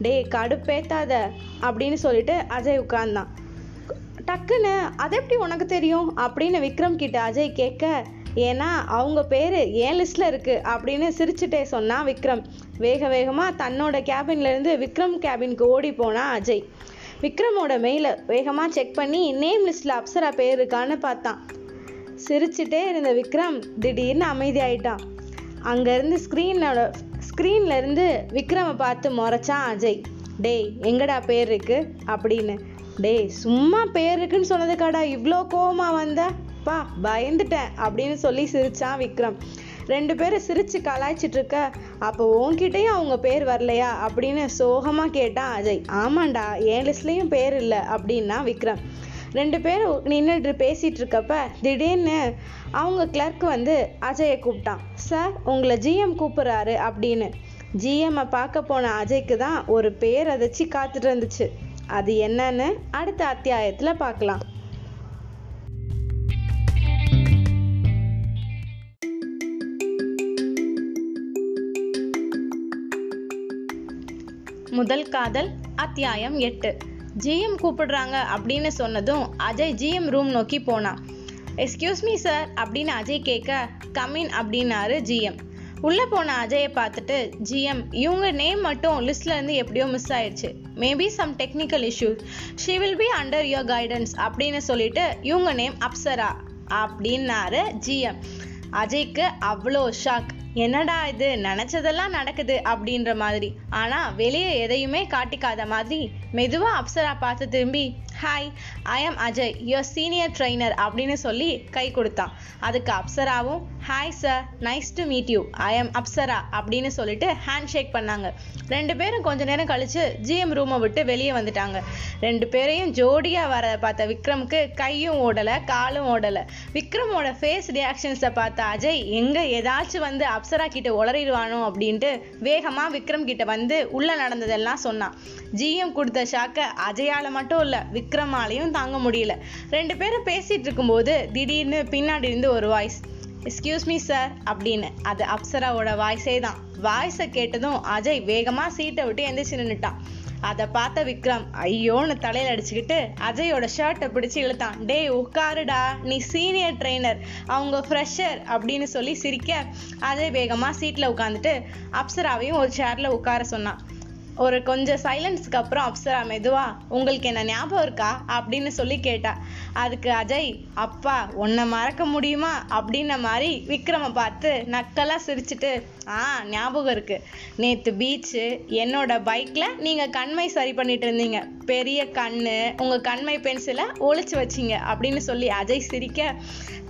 டேய் கடுப்பேத்தாத அப்படின்னு சொல்லிட்டு அஜய் உட்கார்ந்தான். டக்குன்னு அது எப்படி உனக்கு தெரியும்? அப்படின்னு விக்ரம் கிட்ட அஜய் கேட்க ஏன்னா அவங்க பேர் என் லிஸ்ட்டில் இருக்குது அப்படின்னு சிரிச்சுட்டே சொன்னான் விக்ரம். வேக வேகமாக தன்னோட கேபின்லேருந்து விக்ரம் கேபினுக்கு ஓடி போனான் அஜய். விக்ரமோட மெயிலை வேகமாக செக் பண்ணி நேம் லிஸ்ட்டில் அப்சரா பேர் இருக்கான்னு பார்த்தான். சிரிச்சுட்டே இருந்த விக்ரம் திடீர்னு அமைதியாயிட்டான். அங்கேருந்து ஸ்க்ரீனோட ஸ்க்ரீன்ல இருந்து விக்ரமை பார்த்து முறைச்சான் அஜய் டேய் எங்கடா பேர் இருக்கு? அப்படின்னு. டேய் சும்மா பேர் இருக்குன்னு சொன்னதுக்காடா இவ்வளோ கோவமா வந்த? பா பயந்துட்டேன் அப்படின்னு சொல்லி சிரிச்சான் விக்ரம். ரெண்டு பேரும் சிரிச்சு கலாய்ச்சிட்டு இருக்க அப்போ உன்கிட்டயும் அவங்க பேர் வரலையா? அப்படின்னு சோகமா கேட்டான் அஜய். ஆமாண்டா என் லிஸ்ட்லயும் பேர் இல்லை அப்படின்னா விக்ரம். ரெண்டு பேரும் நின்றுட்டு பேசிகிட்டு இருக்கப்ப திடீர்னு அவங்க கிளர்க் வந்து அஜயை கூப்பிட்டான். சார் உங்களை ஜிஎம் கூப்பிட்றாரு அப்படின்னு. ஜிஎம்மை பார்க்க போன அஜய்க்கு தான் ஒரு பேர் அதிர்ச்சி காத்துட்டு இருந்துச்சு. அது என்னன்னு அடுத்த அத்தியாயத்தில் பார்க்கலாம். முதல் காதல் அத்தியாயம் எட்டு. ஜிஎம் கூப்பிடுறாங்க அப்படின்னு சொன்னதும் அஜய் ஜிஎம் ரூம் நோக்கி போனான் எஸ்கியூஸ் மீ சார் அப்படின்னு அஜய் கேட்க கமின் அப்படின்னாரு ஜிஎம். உள்ளே போன அஜயை பார்த்துட்டு ஜிஎம் இவங்க நேம் மட்டும் லிஸ்ட்லேருந்து எப்படியோ மிஸ் ஆயிடுச்சு. Maybe some technical issue she will be under your guidance அப்படின்னு சொல்லிட்டு இவங்க நேம் அப்சரா அப்படின்னாரு ஜிஎம். அஜய்க்கு அவ்வளோ ஷாக் என்னடா இது? நினச்சதெல்லாம் நடக்குது அப்படின்ற மாதிரி. ஆனால் வெளியே எதையுமே காட்டிக்காத மாதிரி மெதுவாக அப்சரா பார்த்து திரும்பி hi I am Ajay your senior trainer அப்படின்னு சொல்லி கை கொடுத்தான். அதுக்கு அப்சராவும் hi sir nice to meet you I am Apsara அப்படின்னு சொல்லிட்டு ஹேண்ட் ஷேக் பண்ணாங்க. ரெண்டு பேரும் கொஞ்ச நேரம் கழித்து ஜிஎம் ரூமை விட்டு வெளியே வந்துட்டாங்க. ரெண்டு பேரையும் ஜோடியாக வர பார்த்த விக்ரமுக்கு கையும் ஓடலை காலும் ஓடலை. விக்ரமோட ஃபேஸ் ரியாக்ஷன்ஸை பார்த்த அஜய் எங்கே ஏதாச்சும் வந்து அப்சரா கிட்ட உளறிடுவானோ அப்படின்ட்டு வேகமாக விக்ரம் கிட்ட வந்து உள்ளே நடந்ததெல்லாம் சொன்னான். ஜிஎம் கொடுத்த ஷாக்கை அஜயால மட்டும் இல்ல விக்ரமாலையும் தாங்க முடியல. ரெண்டு பேரும் பேசிட்டு இருக்கும்போது திடீர்னு பின்னாடி இருந்து ஒரு வாய்ஸ் எக்ஸ்கியூஸ் மீ சார் அப்படின்னு. அது அப்சராவோட வாய்ஸே தான். வாய்ஸை கேட்டதும் அஜய் வேகமாக சீட்டை விட்டு எந்திரிச்சு நின்னுட்டான். அதை பார்த்த விக்ரம் ஐயோன்னு தலையில் அடிச்சுக்கிட்டு அஜயோட ஷர்ட்டை பிடிச்சி இழுத்தான். டேய் உட்காருடா. நீ சீனியர் ட்ரெயினர் அவங்க ஃப்ரெஷர் அப்படின்னு சொல்லி சிரிக்க அஜய் வேகமாக சீட்டில் உட்காந்துட்டு அப்சராவையும் ஒரு சேரில் உட்கார சொன்னான். ஒரு கொஞ்சம் சைலன்ஸ்க்கு அப்புறம் அப்சரா மெதுவா உங்களுக்கு என்ன ஞாபகம் இருக்கா? அப்படின்னு சொல்லி கேட்டா அதுக்கு அஜய் அப்பா உன்னை மறக்க முடியுமா? அப்படின்ன மாதிரி விக்ரம பார்த்து நக்கலா சிரிச்சுட்டு ஆ ஞாபகம் இருக்கு. நேத்து பீச்சு என்னோட பைக்ல நீங்க கண்மை சரி பண்ணிட்டு இருந்தீங்க. பெரிய கண்ணு உங்க கண்மை பென்சிலை ஒழிச்சு வச்சீங்க. அப்படின்னு சொல்லி அஜய் சிரிக்க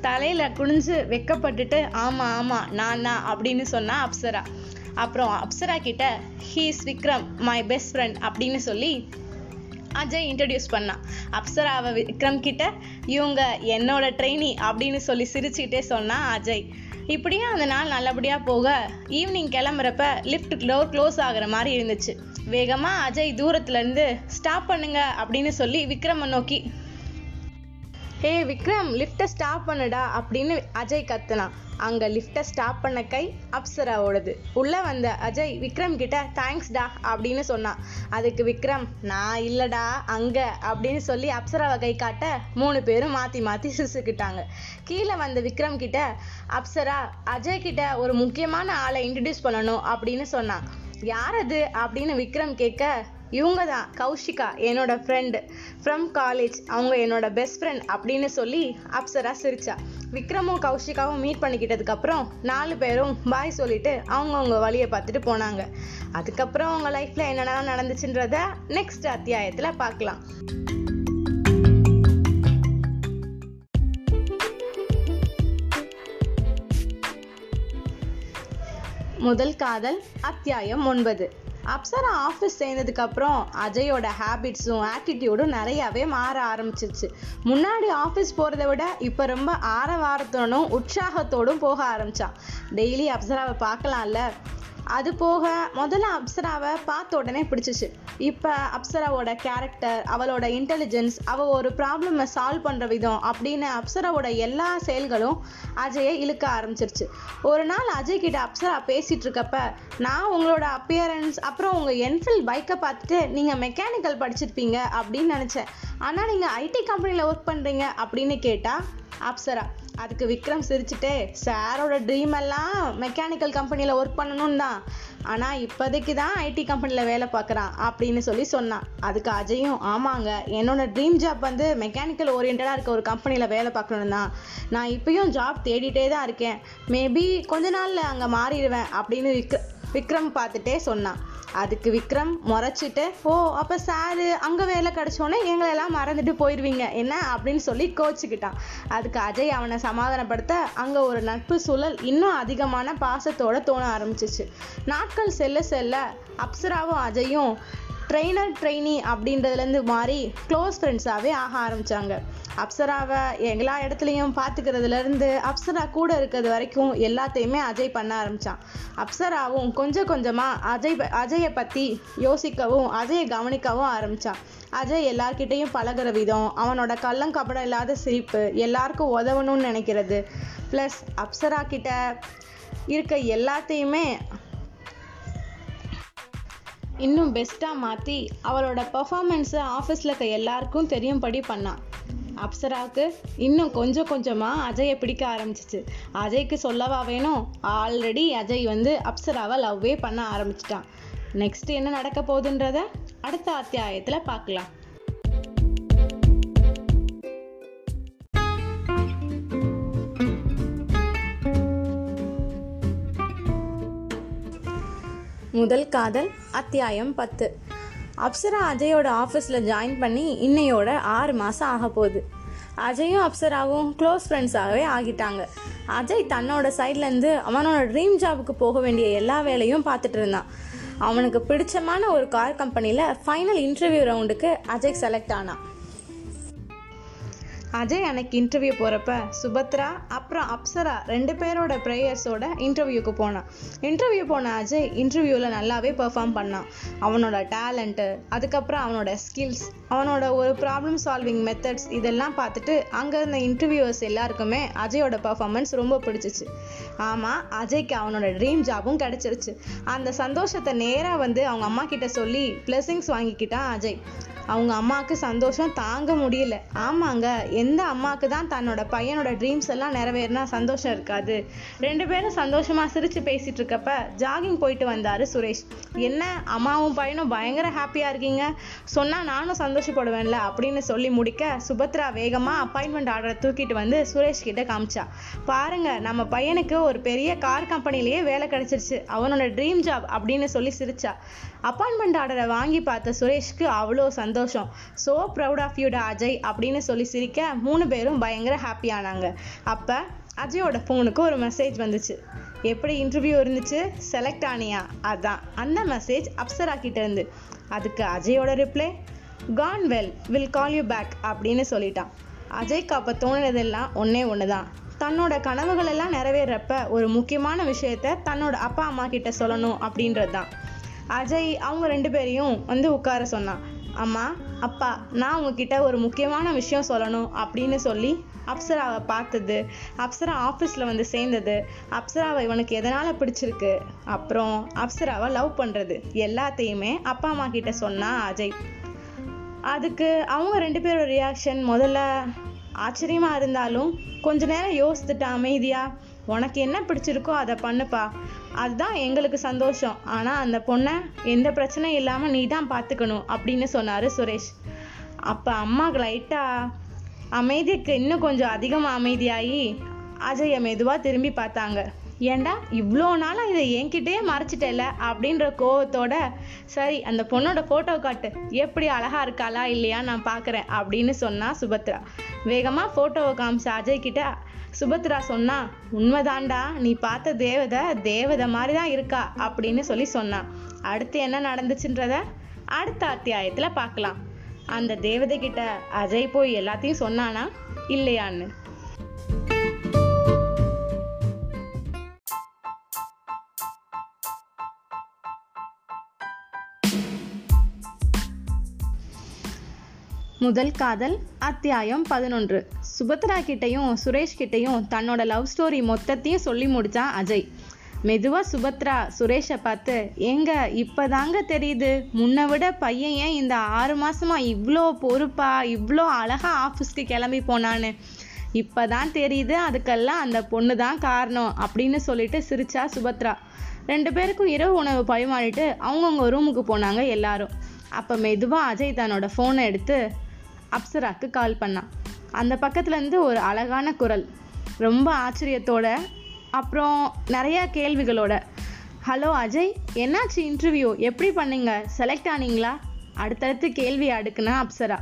தலையில குனிஞ்சு வெக்கப்பட்டுட்டு ஆமா ஆமா நான் தான் அப்படின்னு சொன்னா அப்சரா. அப்புறம் அப்சரா கிட்ட he's Vikram my best friend அப்படின்னு சொல்லி அஜய் இன்ட்ரடியூஸ் பண்ணான் அப்சராவை விக்ரம் கிட்ட இவங்க என்னோட ட்ரெயினி அப்படின்னு சொல்லி சிரிச்சுக்கிட்டே சொன்னான் அஜய். இப்படியே அந்த நாள் நல்லபடியாக போக ஈவினிங் கிளம்புறப்ப லிஃப்ட் டோர் க்ளோஸ் ஆகுற மாதிரி இருந்துச்சு. வேகமாக அஜய் தூரத்துலேருந்து ஸ்டாப் பண்ணுங்க அப்படின்னு சொல்லி விக்ரமை நோக்கி ஹே விக்ரம் லிஃப்ட்டை ஸ்டாப் பண்ணுடா அப்படின்னு அஜய் கத்துனான். அங்கே லிஃப்ட்டை ஸ்டாப் பண்ண கை அப்சராவோடது. உள்ளே வந்த அஜய் விக்ரம் கிட்ட தேங்க்ஸ்டா அப்படின்னு சொன்னான். அதுக்கு விக்ரம் நான் இல்லைடா அங்கே அப்படின்னு சொல்லி அப்சராவை கை காட்ட மூணு பேரும் மாற்றி மாற்றி சிசுக்கிட்டாங்க கீழே வந்த விக்ரம் கிட்ட அப்சரா அஜய் கிட்ட ஒரு முக்கியமான ஆளை இன்ட்ரடியூஸ் பண்ணணும் அப்படின்னு சொன்னான். யார் அது? அப்படின்னு விக்ரம் கேட்க இவங்க தான் கௌஷிகா என்னோட ஃப்ரெண்டு ஃப்ரம் காலேஜ் அவங்க என்னோட பெஸ்ட் ஃப்ரெண்ட் அப்படின்னு சொல்லி அப்சரா சிரிச்சா. விக்ரமும் கௌஷிகாவும் மீட் பண்ணிக்கிட்டதுக்கப்புறம் நாலு பேரும் பாய் சொல்லிட்டு அவங்கவுங்க வழியை பார்த்துட்டு போனாங்க. அதுக்கப்புறம் அவங்க லைஃப்பில் என்னென்ன நடந்துச்சுன்றத நெக்ஸ்ட் அத்தியாயத்தில் பார்க்கலாம். முதல் காதல் அத்தியாயம் ஒன்பது. அப்சரா ஆஃபீஸ் சேர்ந்ததுக்கு அப்புறம் அஜயோட ஹேபிட்ஸும் ஆட்டிடியூடும் நிறையவே மாற ஆரம்பிச்சிருச்சு. முன்னாடி ஆஃபீஸ் போகிறத விட இப்போ ரொம்ப ஆரவாரத்தோடும் உற்சாகத்தோடும் போக ஆரம்பிச்சான். டெய்லி அப்சராவை பார்க்கலாம்ல? அது போக முதல்ல அப்சராவை பார்த்த உடனே பிடிச்சிச்சு. இப்போ அப்சராவோட கேரக்டர் அவளோட இன்டெலிஜென்ஸ் அவள் ஒரு ப்ராப்ளமை சால்வ் பண்ணுற விதம் அப்படின்னு அப்சராவோட எல்லா செயல்களும் அஜயை இழுக்க ஆரம்பிச்சிருச்சு. ஒரு நாள் அஜய் கிட்ட அப்சரா பேசிகிட்டு இருக்கப்ப நான் உங்களோட அப்பியரன்ஸ் அப்புறம் உங்கள் என்ஃபில் பைக்கை பார்த்துட்டு நீங்கள் மெக்கானிக்கல் படிச்சிருப்பீங்க அப்படின்னு நினச்சேன். ஆனால் நீங்கள் ஐடி கம்பெனியில் ஒர்க் பண்ணுறீங்க அப்படின்னு கேட்டால் அப்சரா அதுக்கு விக்ரம் சிரிச்சுட்டே சாரோட ட்ரீம் எல்லாம் மெக்கானிக்கல் கம்பெனியில் ஒர்க் பண்ணணும் தான். ஆனால் இப்போதைக்கு தான் ஐடி கம்பெனியில் வேலை பார்க்குறான் அப்படின்னு சொல்லி சொன்னான். அதுக்கு அஜயும் ஆமாங்க என்னோட ட்ரீம் ஜாப் வந்து மெக்கானிக்கல் ஓரியன்டாக இருக்க ஒரு கம்பெனியில் வேலை பார்க்கணும் தான். நான் இப்பயும் ஜாப் தேடிட்டே தான் இருக்கேன். மேபி கொஞ்ச நாளில் அங்கே மாறிடுவேன் அப்படின்னு விக்ர விக்ரம் பார்த்துட்டே சொன்னான். அதுக்கு விக்ரம் முறைச்சிட்டு ஓ அப்போ சாரு அங்கே வேலை கிடச்சோன்னே எங்களெல்லாம் மறந்துட்டு போயிடுவீங்க என்ன? அப்படின்னு சொல்லி கோச்சிக்கிட்டான். அதுக்கு அஜய் அவனை சமாதானப்படுத்த அங்கே ஒரு நட்பு சூழல் இன்னும் அதிகமான பாசத்தோட தோண ஆரம்பிச்சிச்சு. நாட்கள் செல்ல செல்ல அப்சராவும் அஜயும் ட்ரெயினர் ட்ரெயினி அப்படின்றதுலேருந்து மாறி க்ளோஸ் ஃப்ரெண்ட்ஸாகவே ஆக ஆரம்பித்தாங்க அப்சராவை எல்லா இடத்துலையும் பார்த்துக்கிறதுலேருந்து அப்சரா கூட இருக்கிறது வரைக்கும் எல்லாத்தையுமே அஜய் பண்ண ஆரம்பித்தான் அப்சராவும் கொஞ்சம் கொஞ்சமாக அஜய் அஜயை பற்றி யோசிக்கவும் அஜயை கவனிக்கவும் ஆரம்பித்தான் அஜய் எல்லார்கிட்டேயும் பழகிற விதம் அவனோட கள்ளங்கபடம் இல்லாத சிரிப்பு எல்லாருக்கும் உதவணும்னு நினைக்கிறது. ப்ளஸ் அப்சரா கிட்ட இருக்க எல்லாத்தையுமே இன்னும் பெஸ்ட்டாக மாற்றி அவளோட பர்ஃபாமன்ஸை ஆஃபீஸில் இருக்க எல்லாருக்கும் தெரியும்படி பண்ணான் அப்சராவுக்கு இன்னும் கொஞ்சம் கொஞ்சமாக அஜயை பிடிக்க ஆரம்பிச்சிச்சு. அஜய்க்கு சொல்லவா வேணும்? ஆல்ரெடி அஜய் வந்து அப்சராவை லவ்வே பண்ண ஆரம்பிச்சிட்டான். நெக்ஸ்ட் என்ன நடக்க போகுதுன்றத அடுத்த அத்தியாயத்தில் பார்க்கலாம் முதல் காதல் அத்தியாயம் பத்து. அப்சரா அஜயோட ஆஃபீஸில் ஜாயின் பண்ணி இன்னையோட ஆறு மாதம் ஆக போகுது. அஜயும் அப்சராவும் க்ளோஸ் ஃப்ரெண்ட்ஸாகவே ஆகிட்டாங்க. அஜய் தன்னோட சைட்லேருந்து அவனோட ட்ரீம் ஜாபுக்கு போக வேண்டிய எல்லா வேலையும் பார்த்துட்டு இருந்தான். அவனுக்கு பிடிச்சமான ஒரு கார் கம்பெனியில் ஃபைனல் இன்டர்வியூ ரவுண்டுக்கு அஜய் செலக்ட் ஆனான். அஜய் அன்னைக்கு இன்டர்வியூ போகிறப்ப சுபத்ரா அப்புறம் அப்சரா ரெண்டு பேரோட ப்ரேயர்ஸோட இன்டர்வியூக்கு போனான். இன்டர்வியூ போன அஜய் இன்டர்வியூவில் நல்லாவே பெர்ஃபார்ம் பண்ணான். அவனோட டேலண்ட்டு அதுக்கப்புறம் அவனோட ஸ்கில்ஸ் அவனோட ஒரு ப்ராப்ளம் சால்விங் மெத்தட்ஸ் இதெல்லாம் பார்த்துட்டு அங்கே இருந்த இன்டர்வியூவர்ஸ் எல்லாருக்குமே அஜயோட பர்ஃபார்மன்ஸ் ரொம்ப பிடிச்சிச்சு. ஆமாம் அஜய்க்கு அவனோட ட்ரீம் ஜாபும் கிடச்சிருச்சு. அந்த சந்தோஷத்தை நேராக வந்து அவங்க அம்மா கிட்ட சொல்லி பிளெஸிங்ஸ் வாங்கிக்கிட்டான் அஜய். அவங்க அம்மாவுக்கு சந்தோஷம் தாங்க முடியல. ஆமாங்க எந்த அம்மாவுக்கு தான் தன்னோட பையனோட ட்ரீம்ஸ் எல்லாம் நிறைவேறினா சந்தோஷம் இருக்காது. ரெண்டு பேரும் சந்தோஷமாக சிரித்து பேசிகிட்டு இருக்கப்ப ஜாகிங் போயிட்டு வந்தார் சுரேஷ். என்ன அம்மாவும் பையனும் பயங்கர ஹாப்பியாக இருக்கீங்க? சொன்னால் நானும் சந்தோஷப்படுவேன்ல அப்படின்னு சொல்லி முடிக்க சுபத்ரா வேகமாக அப்பாயின்மெண்ட் ஆர்டரை தூக்கிட்டு வந்து சுரேஷ் கிட்ட காமிச்சா. பாருங்க நம்ம பையனுக்கு ஒரு பெரிய கார் கம்பெனிலேயே வேலை கிடச்சிருச்சு. அவனோட ட்ரீம் ஜாப் அப்படின்னு சொல்லி சிரிச்சா. அப்பாயின்மெண்ட் ஆர்டரை வாங்கி பார்த்த சுரேஷ்க்கு அவ்வளோ சந்தோஷம். ஸோ ப்ரௌட் ஆஃப் யூடா அஜய் அப்படின்னு சொல்லி சிரிக்க மூணு பேரும் பயங்கர ஹாப்பியானாங்க அப்போ அஜயோட ஃபோனுக்கு ஒரு மெசேஜ் வந்துச்சு. எப்படி இன்டர்வியூ இருந்துச்சு? செலக்ட் ஆனியா? அதான். அந்த மெசேஜ் அப்சரா கிட்ட இருந்து. அதுக்கு அஜயோட reply con well will call you back அப்படின்னு சொல்லிட்டான். அஜய்க்கு அப்போ தோணுனதெல்லாம் ஒன்றே ஒன்று தான் தன்னோட கனவுகளெல்லாம் நிறைவேறப்ப ஒரு முக்கியமான விஷயத்த தன்னோட அப்பா அம்மா கிட்ட சொல்லணும் அப்படின்றது தான் அஜய் அவங்க ரெண்டு பேரையும் வந்து உட்கார சொன்னான் அம்மா அப்பா நான் உங்ககிட்ட ஒரு முக்கியமான விஷயம் சொல்லணும் அப்படின்னு சொல்லி அப்சராவை பார்த்தது. அப்சரா ஆஃபீஸில் வந்து சேர்ந்தது. அப்சராவை இவனுக்கு எதனால் பிடிச்சிருக்கு? அப்புறம் அப்சராவை லவ் பண்ணுறது எல்லாத்தையுமே அப்பா அம்மா கிட்ட சொன்னான் அஜய். அதுக்கு அவங்க ரெண்டு பேரோட ரியாக்ஷன் முதல்ல ஆச்சரியமாக இருந்தாலும் கொஞ்ச நேரம் யோசித்துட்டு அமைதியாக உனக்கு என்ன பிடிச்சிருக்கோ அதை பண்ணுப்பா. அதுதான் எங்களுக்கு சந்தோஷம். ஆனால் அந்த பொண்ணை எந்த பிரச்சனையும் இல்லாமல் நீ தான் பார்த்துக்கணும் அப்படின்னு சொன்னார் சுரேஷ். அப்போ அம்மாவுக்கு லைட்டாக அமைதிக்கு இன்னும் கொஞ்சம் அதிகமாக அமைதியாகி அஜயம் மெதுவாக திரும்பி பார்த்தாங்க. ஏண்டா இவ்வளோ நாளாக இதை என்கிட்டயே மறைச்சிட்டல அப்படின்ற கோவத்தோட சரி அந்த பொண்ணோட ஃபோட்டோ காட்டு. எப்படி அழகாக இருக்காளா இல்லையா நான் பார்க்குறேன் அப்படின்னு சொன்னா சுபத்ரா. வேகமாக ஃபோட்டோவை காமிச்ச அஜய் கிட்ட சுபத்ரா சொன்னா உண்மைதான்டா நீ பார்த்த தேவதை தேவதை மாதிரி தான் இருக்கா? அப்படின்னு சொல்லி சொன்னான் அடுத்து என்ன நடந்துச்சுன்றத அடுத்த அத்தியாயத்தில் பார்க்கலாம் அந்த தேவதை கிட்ட அஜய் போய் எல்லாத்தையும் சொன்னானா இல்லையான்னு. முதல் காதல் அத்தியாயம் பதினொன்று. சுபத்ரா கிட்டையும் சுரேஷ் கிட்டையும் தன்னோட லவ் ஸ்டோரி மொத்தத்தையும் சொல்லி முடித்தான் அஜய். மெதுவாக சுபத்ரா சுரேஷை பார்த்து ஏங்க இப்போதாங்க தெரியுது. முன்னை விட பையன் ஏன் இந்த ஆறு மாசமா இவ்வளோ பொறுப்பா இவ்வளோ அழகா ஆஃபீஸ்க்கு கிளம்பி போனான்னு? இப்போதான் தெரியுது அதுக்கெல்லாம் அந்த பொண்ணு தான் காரணம் அப்படின்னு சொல்லிட்டு சிரிச்சா சுபத்ரா. ரெண்டு பேருக்கும் இரவு உணவு பரிமாறிட்டு அவங்கவுங்க ரூமுக்கு போனாங்க எல்லாரும். அப்போ மெதுவாக அஜய் தன்னோட ஃபோனை எடுத்து அப்சராக்கு கால் பண்ணான். அந்த பக்கத்துலேருந்து ஒரு அழகான குரல். ரொம்ப ஆச்சரியத்தோட அப்புறம் நிறையா கேள்விகளோட ஹலோ அஜய் என்னாச்சு இன்டர்வியூ எப்படி பண்ணீங்க? செலக்ட் ஆனீங்களா? அடுத்தடுத்து கேள்வி அடுக்குனா அப்சரா.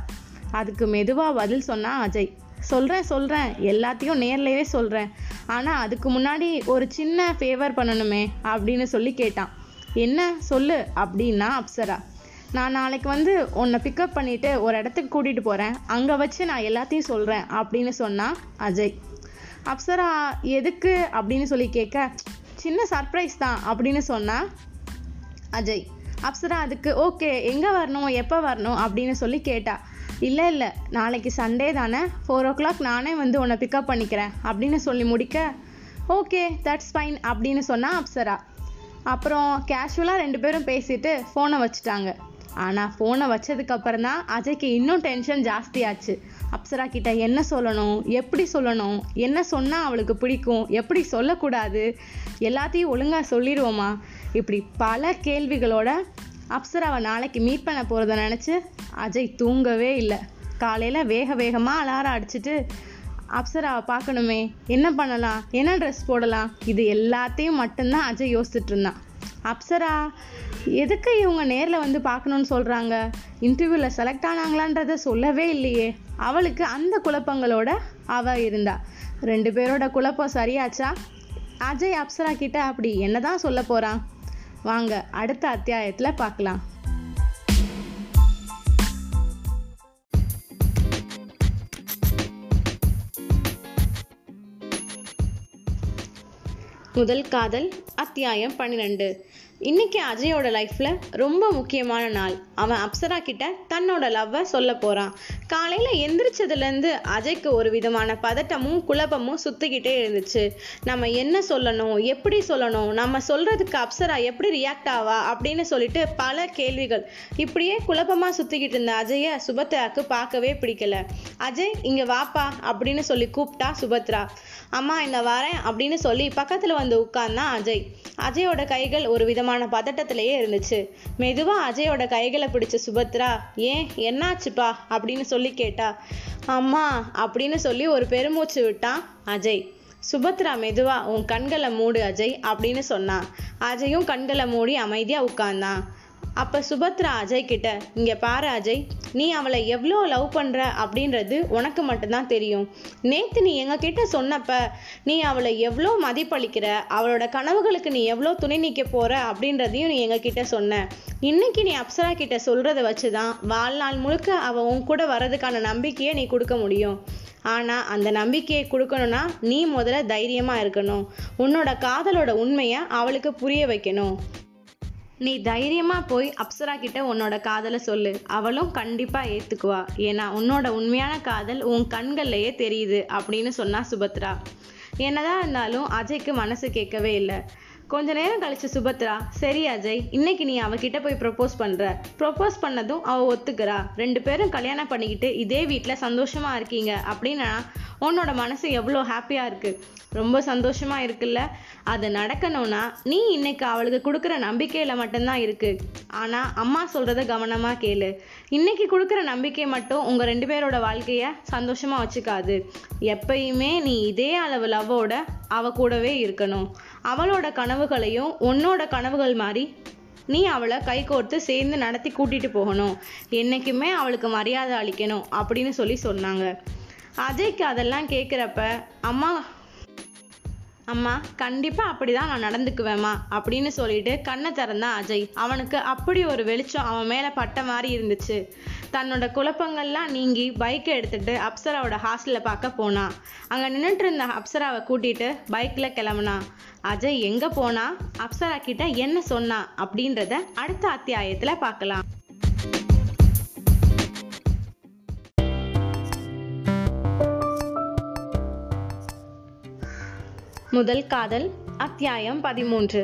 அதுக்கு மெதுவாக பதில் சொன்னால் அஜய். சொல்கிறேன் சொல்கிறேன் எல்லாத்தையும் நேர்லையே சொல்கிறேன் ஆனால் அதுக்கு முன்னாடி ஒரு சின்ன ஃபேவர் பண்ணணுமே அப்படின்னு சொல்லி கேட்டான். என்ன? சொல்லு அப்படின்னா அப்சரா. நான் நாளைக்கு வந்து உன்னை பிக்கப் பண்ணிட்டு ஒரு இடத்துக்கு கூட்டிகிட்டு போகிறேன் அங்கே வச்சு நான் எல்லாத்தையும் சொல்கிறேன் அப்படின்னு சொன்னால் அஜய். அப்சரா எதுக்கு? அப்படின்னு சொல்லி கேட்க சின்ன சர்ப்ரைஸ் தான் அப்படின்னு சொன்னால் அஜய். அப்சரா அதுக்கு ஓகே எங்கே வரணும் எப்போ வரணும்? அப்படின்னு சொல்லி கேட்டா இல்லை இல்லை நாளைக்கு சண்டே தானே ஃபோர் ஓ கிளாக் நானே வந்து உன்னை பிக்கப் பண்ணிக்கிறேன் அப்படின்னு சொல்லி முடிக்க ஓகே தட்ஸ் ஃபைன் அப்படின்னு சொன்னா அப்சரா. அப்புறம் கேஷுவலாக ரெண்டு பேரும் பேசிட்டு ஃபோனை வச்சுட்டாங்க. ஆனால் ஃபோனை வச்சதுக்கு அப்புறம் தான் அஜய்க்கு இன்னும் டென்ஷன் ஜாஸ்தியாச்சு. அப்சரா கிட்ட என்ன சொல்லணும் எப்படி சொல்லணும் என்ன சொன்னால் அவளுக்கு பிடிக்கும் எப்படி சொல்லக்கூடாது எல்லாத்தையும் ஒழுங்காக சொல்லிடுவோமா? இப்படி பல கேள்விகளோட அப்சராவை நாளைக்கு மீட் பண்ண போகிறத நினச்சி அஜய் தூங்கவே இல்லை. காலையில் வேக வேகமாக அலாரம் அடிச்சிட்டு அப்சராவை பார்க்கணுமே என்ன பண்ணலாம் என்ன ட்ரெஸ் போடலாம்? இது எல்லாத்தையும் மட்டும்தான் அஜய் யோசிச்சுட்டு இருந்தான். அப்சரா எதுக்கு இவங்க நேரில் வந்து பார்க்கணுன்னு சொல்கிறாங்க இன்டர்வியூவில் செலக்ட் ஆனாங்களான்றத சொல்லவே இல்லையே. அவளுக்கு அந்த குழப்பங்களோட அவள் இருந்தா. ரெண்டு பேரோட குழப்பம் சரியாச்சா? அஜய் அப்சரா கிட்ட அப்படி என்னதான் சொல்ல போகிறான் வாங்க அடுத்த அத்தியாயத்தில் பார்க்கலாம். முதல் காதல் அத்தியாயம் பன்னிரெண்டு. இன்னைக்கு அஜயோட லைஃப்ல ரொம்ப முக்கியமான நாள். அவன் அப்சரா கிட்ட தன்னோட லவ்வை சொல்ல போறான். காலையில எந்திரிச்சதுல இருந்து அஜய்க்கு ஒரு விதமான பதட்டமும் குழப்பமும் சுத்திக்கிட்டே இருந்துச்சு. நம்ம என்ன சொல்லணும் எப்படி சொல்லணும் நம்ம சொல்றதுக்கு அப்சரா எப்படி ரியாக்ட் ஆவா அப்படின்னு சொல்லிட்டு பல கேள்விகள். இப்படியே குழப்பமா சுத்திக்கிட்டு இருந்த அஜய சுபத்ராக்கு பார்க்கவே பிடிக்கல. அஜய் இங்க வாப்பா அப்படின்னு சொல்லி கூப்பிட்டா சுபத்ரா. அம்மா இந்த வரேன் அப்படின்னு சொல்லி பக்கத்தில் வந்து உட்கார்ந்தான் அஜய். அஜயோட கைகள் ஒரு விதமான பதட்டத்திலேயே இருந்துச்சு. மெதுவா அஜயோட கைகளை பிடிச்ச சுபத்ரா ஏன்? என்னாச்சுப்பா? அப்படின்னு சொல்லி கேட்டா அம்மா அப்படின்னு சொல்லி ஒரு பெருமூச்சு விட்டான் அஜய். சுபத்ரா மெதுவா உன் கண்களை மூடு அஜய் அப்படின்னு சொன்னான் அஜயும் கண்களை மூடி அமைதியாக உட்கார்ந்தான். அப்போ சுபத்ரா அஜய் கிட்ட இங்கே பாரு அஜய் நீ அவளை எவ்வளோ லவ் பண்ணுற அப்படின்றது உனக்கு மட்டும்தான் தெரியும். நேற்று நீ எங்க கிட்ட சொன்னப்ப நீ அவளை எவ்வளோ மதிப்பளிக்கிற? அவளோட கனவுகளுக்கு நீ எவ்வளோ துணை நிற்க போகிற அப்படின்றதையும் நீ எங்க கிட்ட சொன்ன. இன்னைக்கு நீ அப்சரா கிட்ட வச்சு தான் வாழ்நாள் முழுக்க அவள் உன் கூட வர்றதுக்கான நம்பிக்கையை நீ கொடுக்க முடியும். ஆனால் அந்த நம்பிக்கையை கொடுக்கணும்னா நீ முதல்ல தைரியமாக இருக்கணும். உன்னோட காதலோட உண்மையை அவளுக்கு புரிய வைக்கணும். நீ தைரியமா போய் அப்சரா கிட்ட உன்னோட காதலை சொல்லு. அவளும் கண்டிப்பாக ஏற்றுக்குவா ஏன்னா உன்னோட உண்மையான காதல் உன் கண்கள்லயே தெரியுது அப்படின்னு சொன்னா சுபத்ரா. என்னதான் இருந்தாலும் அஜய்க்கு மனசு கேட்கவே இல்லை. கொஞ்ச நேரம் கழிச்சு சுபத்ரா சரி அஜய் இன்னைக்கு நீ அவகிட்ட போய் ப்ரொபோஸ் பண்ற. ப்ரொபோஸ் பண்ணதும் அவ ஒத்துக்கிறா. ரெண்டு பேரும் கல்யாணம் பண்ணிக்கிட்டு இதே வீட்டில் சந்தோஷமா இருக்கீங்க. அப்படின்னா உன்னோட மனசு எவ்வளோ ஹாப்பியா இருக்கு? ரொம்ப சந்தோஷமா இருக்குல்ல? அது நடக்கணும்னா நீ இன்னைக்கு அவளுக்கு கொடுக்குற நம்பிக்கையில மட்டும்தான் இருக்கு. ஆனா அம்மா சொல்றத கவனமா கேளு. இன்னைக்கு கொடுக்குற நம்பிக்கை மட்டும் உங்க ரெண்டு பேரோட வாழ்க்கைய சந்தோஷமா வச்சுக்காது. எப்பயுமே நீ இதே அளவு லவ்வோட அவ கூடவே இருக்கணும். அவளோட கனவுகளையும் உன்னோட கனவுகள் மாதிரி நீ அவளை கை கோர்த்து சேர்ந்து நடத்தி கூட்டிட்டு போகணும். என்னைக்குமே அவளுக்கு மரியாதை அளிக்கணும் அப்படின்னு சொல்லி சொன்னாங்க. அஜய்க்கு அதெல்லாம் கேட்குறப்ப அம்மா அம்மா கண்டிப்பா அப்படிதான் நான் நடந்துக்குவேம்மா அப்படின்னு சொல்லிட்டு கண்ணை திறந்தான் அஜய். அவனுக்கு அப்படி ஒரு வெளிச்சம் அவன் மேல பட்ட மாதிரி இருந்துச்சு. தன்னோட குழப்பங்கள்லாம் நீங்கி பைக்கை எடுத்துட்டு அப்சராவோட ஹாஸ்டல்ல பார்க்க போனான் அங்க நின்றுட்டு இருந்த அப்சராவை கூட்டிட்டு பைக்ல கிளம்புனான் அஜய் எங்க போனா? அப்சரா கிட்ட என்ன சொன்னா அப்படின்றத அடுத்த அத்தியாயத்துல பார்க்கலாம். முதல் காதல் அத்தியாயம் பதிமூன்று.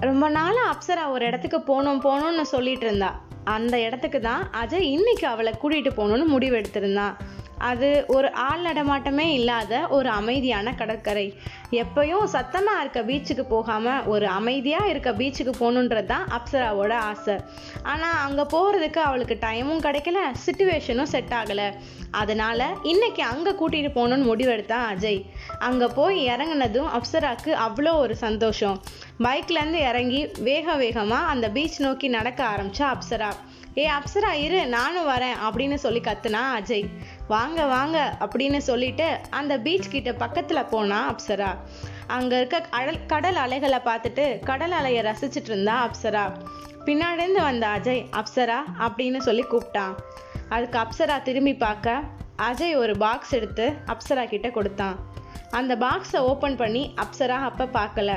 ரொம்ப நாளா அப்சரா ஒரு இடத்துக்கு போகணும் போகணும்னு சொல்லிட்டு இருந்தா. அந்த இடத்துக்கு தான் அஜய் இன்னைக்கு அவளை கூட்டிட்டு போகணும்னு முடிவெடுத்திருந்தான் அது ஒரு ஆள் நடமாட்டமே இல்லாத ஒரு அமைதியான கடற்கரை. எப்பயும் சத்தமாக இருக்க பீச்சுக்கு போகாமல் ஒரு அமைதியாக இருக்க பீச்சுக்கு போகணுன்றது தான் அப்சராவோட ஆசை. ஆனால் அங்கே போகிறதுக்கு அவளுக்கு டைமும் கிடைக்கல சுச்சுவேஷனும் செட் ஆகலை. அதனால் இன்னைக்கு அங்கே கூட்டிகிட்டு போகணும்னு முடிவெடுத்தான் அஜய். அங்கே போய் இறங்குனதும் அப்சராக்கு அவ்வளோ ஒரு சந்தோஷம். பைக்லேருந்து இறங்கி வேக வேகமாக அந்த பீச் நோக்கி நடக்க ஆரம்பிச்சா அப்சரா. ஏ அப்சரா இரு நானும் வரேன் அப்படின்னு சொல்லி கத்துனா அஜய். வாங்க வாங்க அப்படின்னு சொல்லிட்டு அந்த பீச் கிட்ட பக்கத்துல போனா அப்சரா. அங்க இருக்க அடல் கடல் அலைகளை பார்த்துட்டு கடல் அலையை ரசிச்சிட்டு இருந்தா அப்சரா. பின்னாடி இருந்து வந்த அஜய் அப்சரா அப்படின்னு சொல்லி கூப்பிட்டான் அதுக்கு அப்சரா திரும்பி பார்க்க அஜய் ஒரு பாக்ஸ் எடுத்து அப்சரா கிட்ட கொடுத்தான். அந்த பாக்ஸை ஓப்பன் பண்ணி அப்சரா அப்போ பார்க்கல.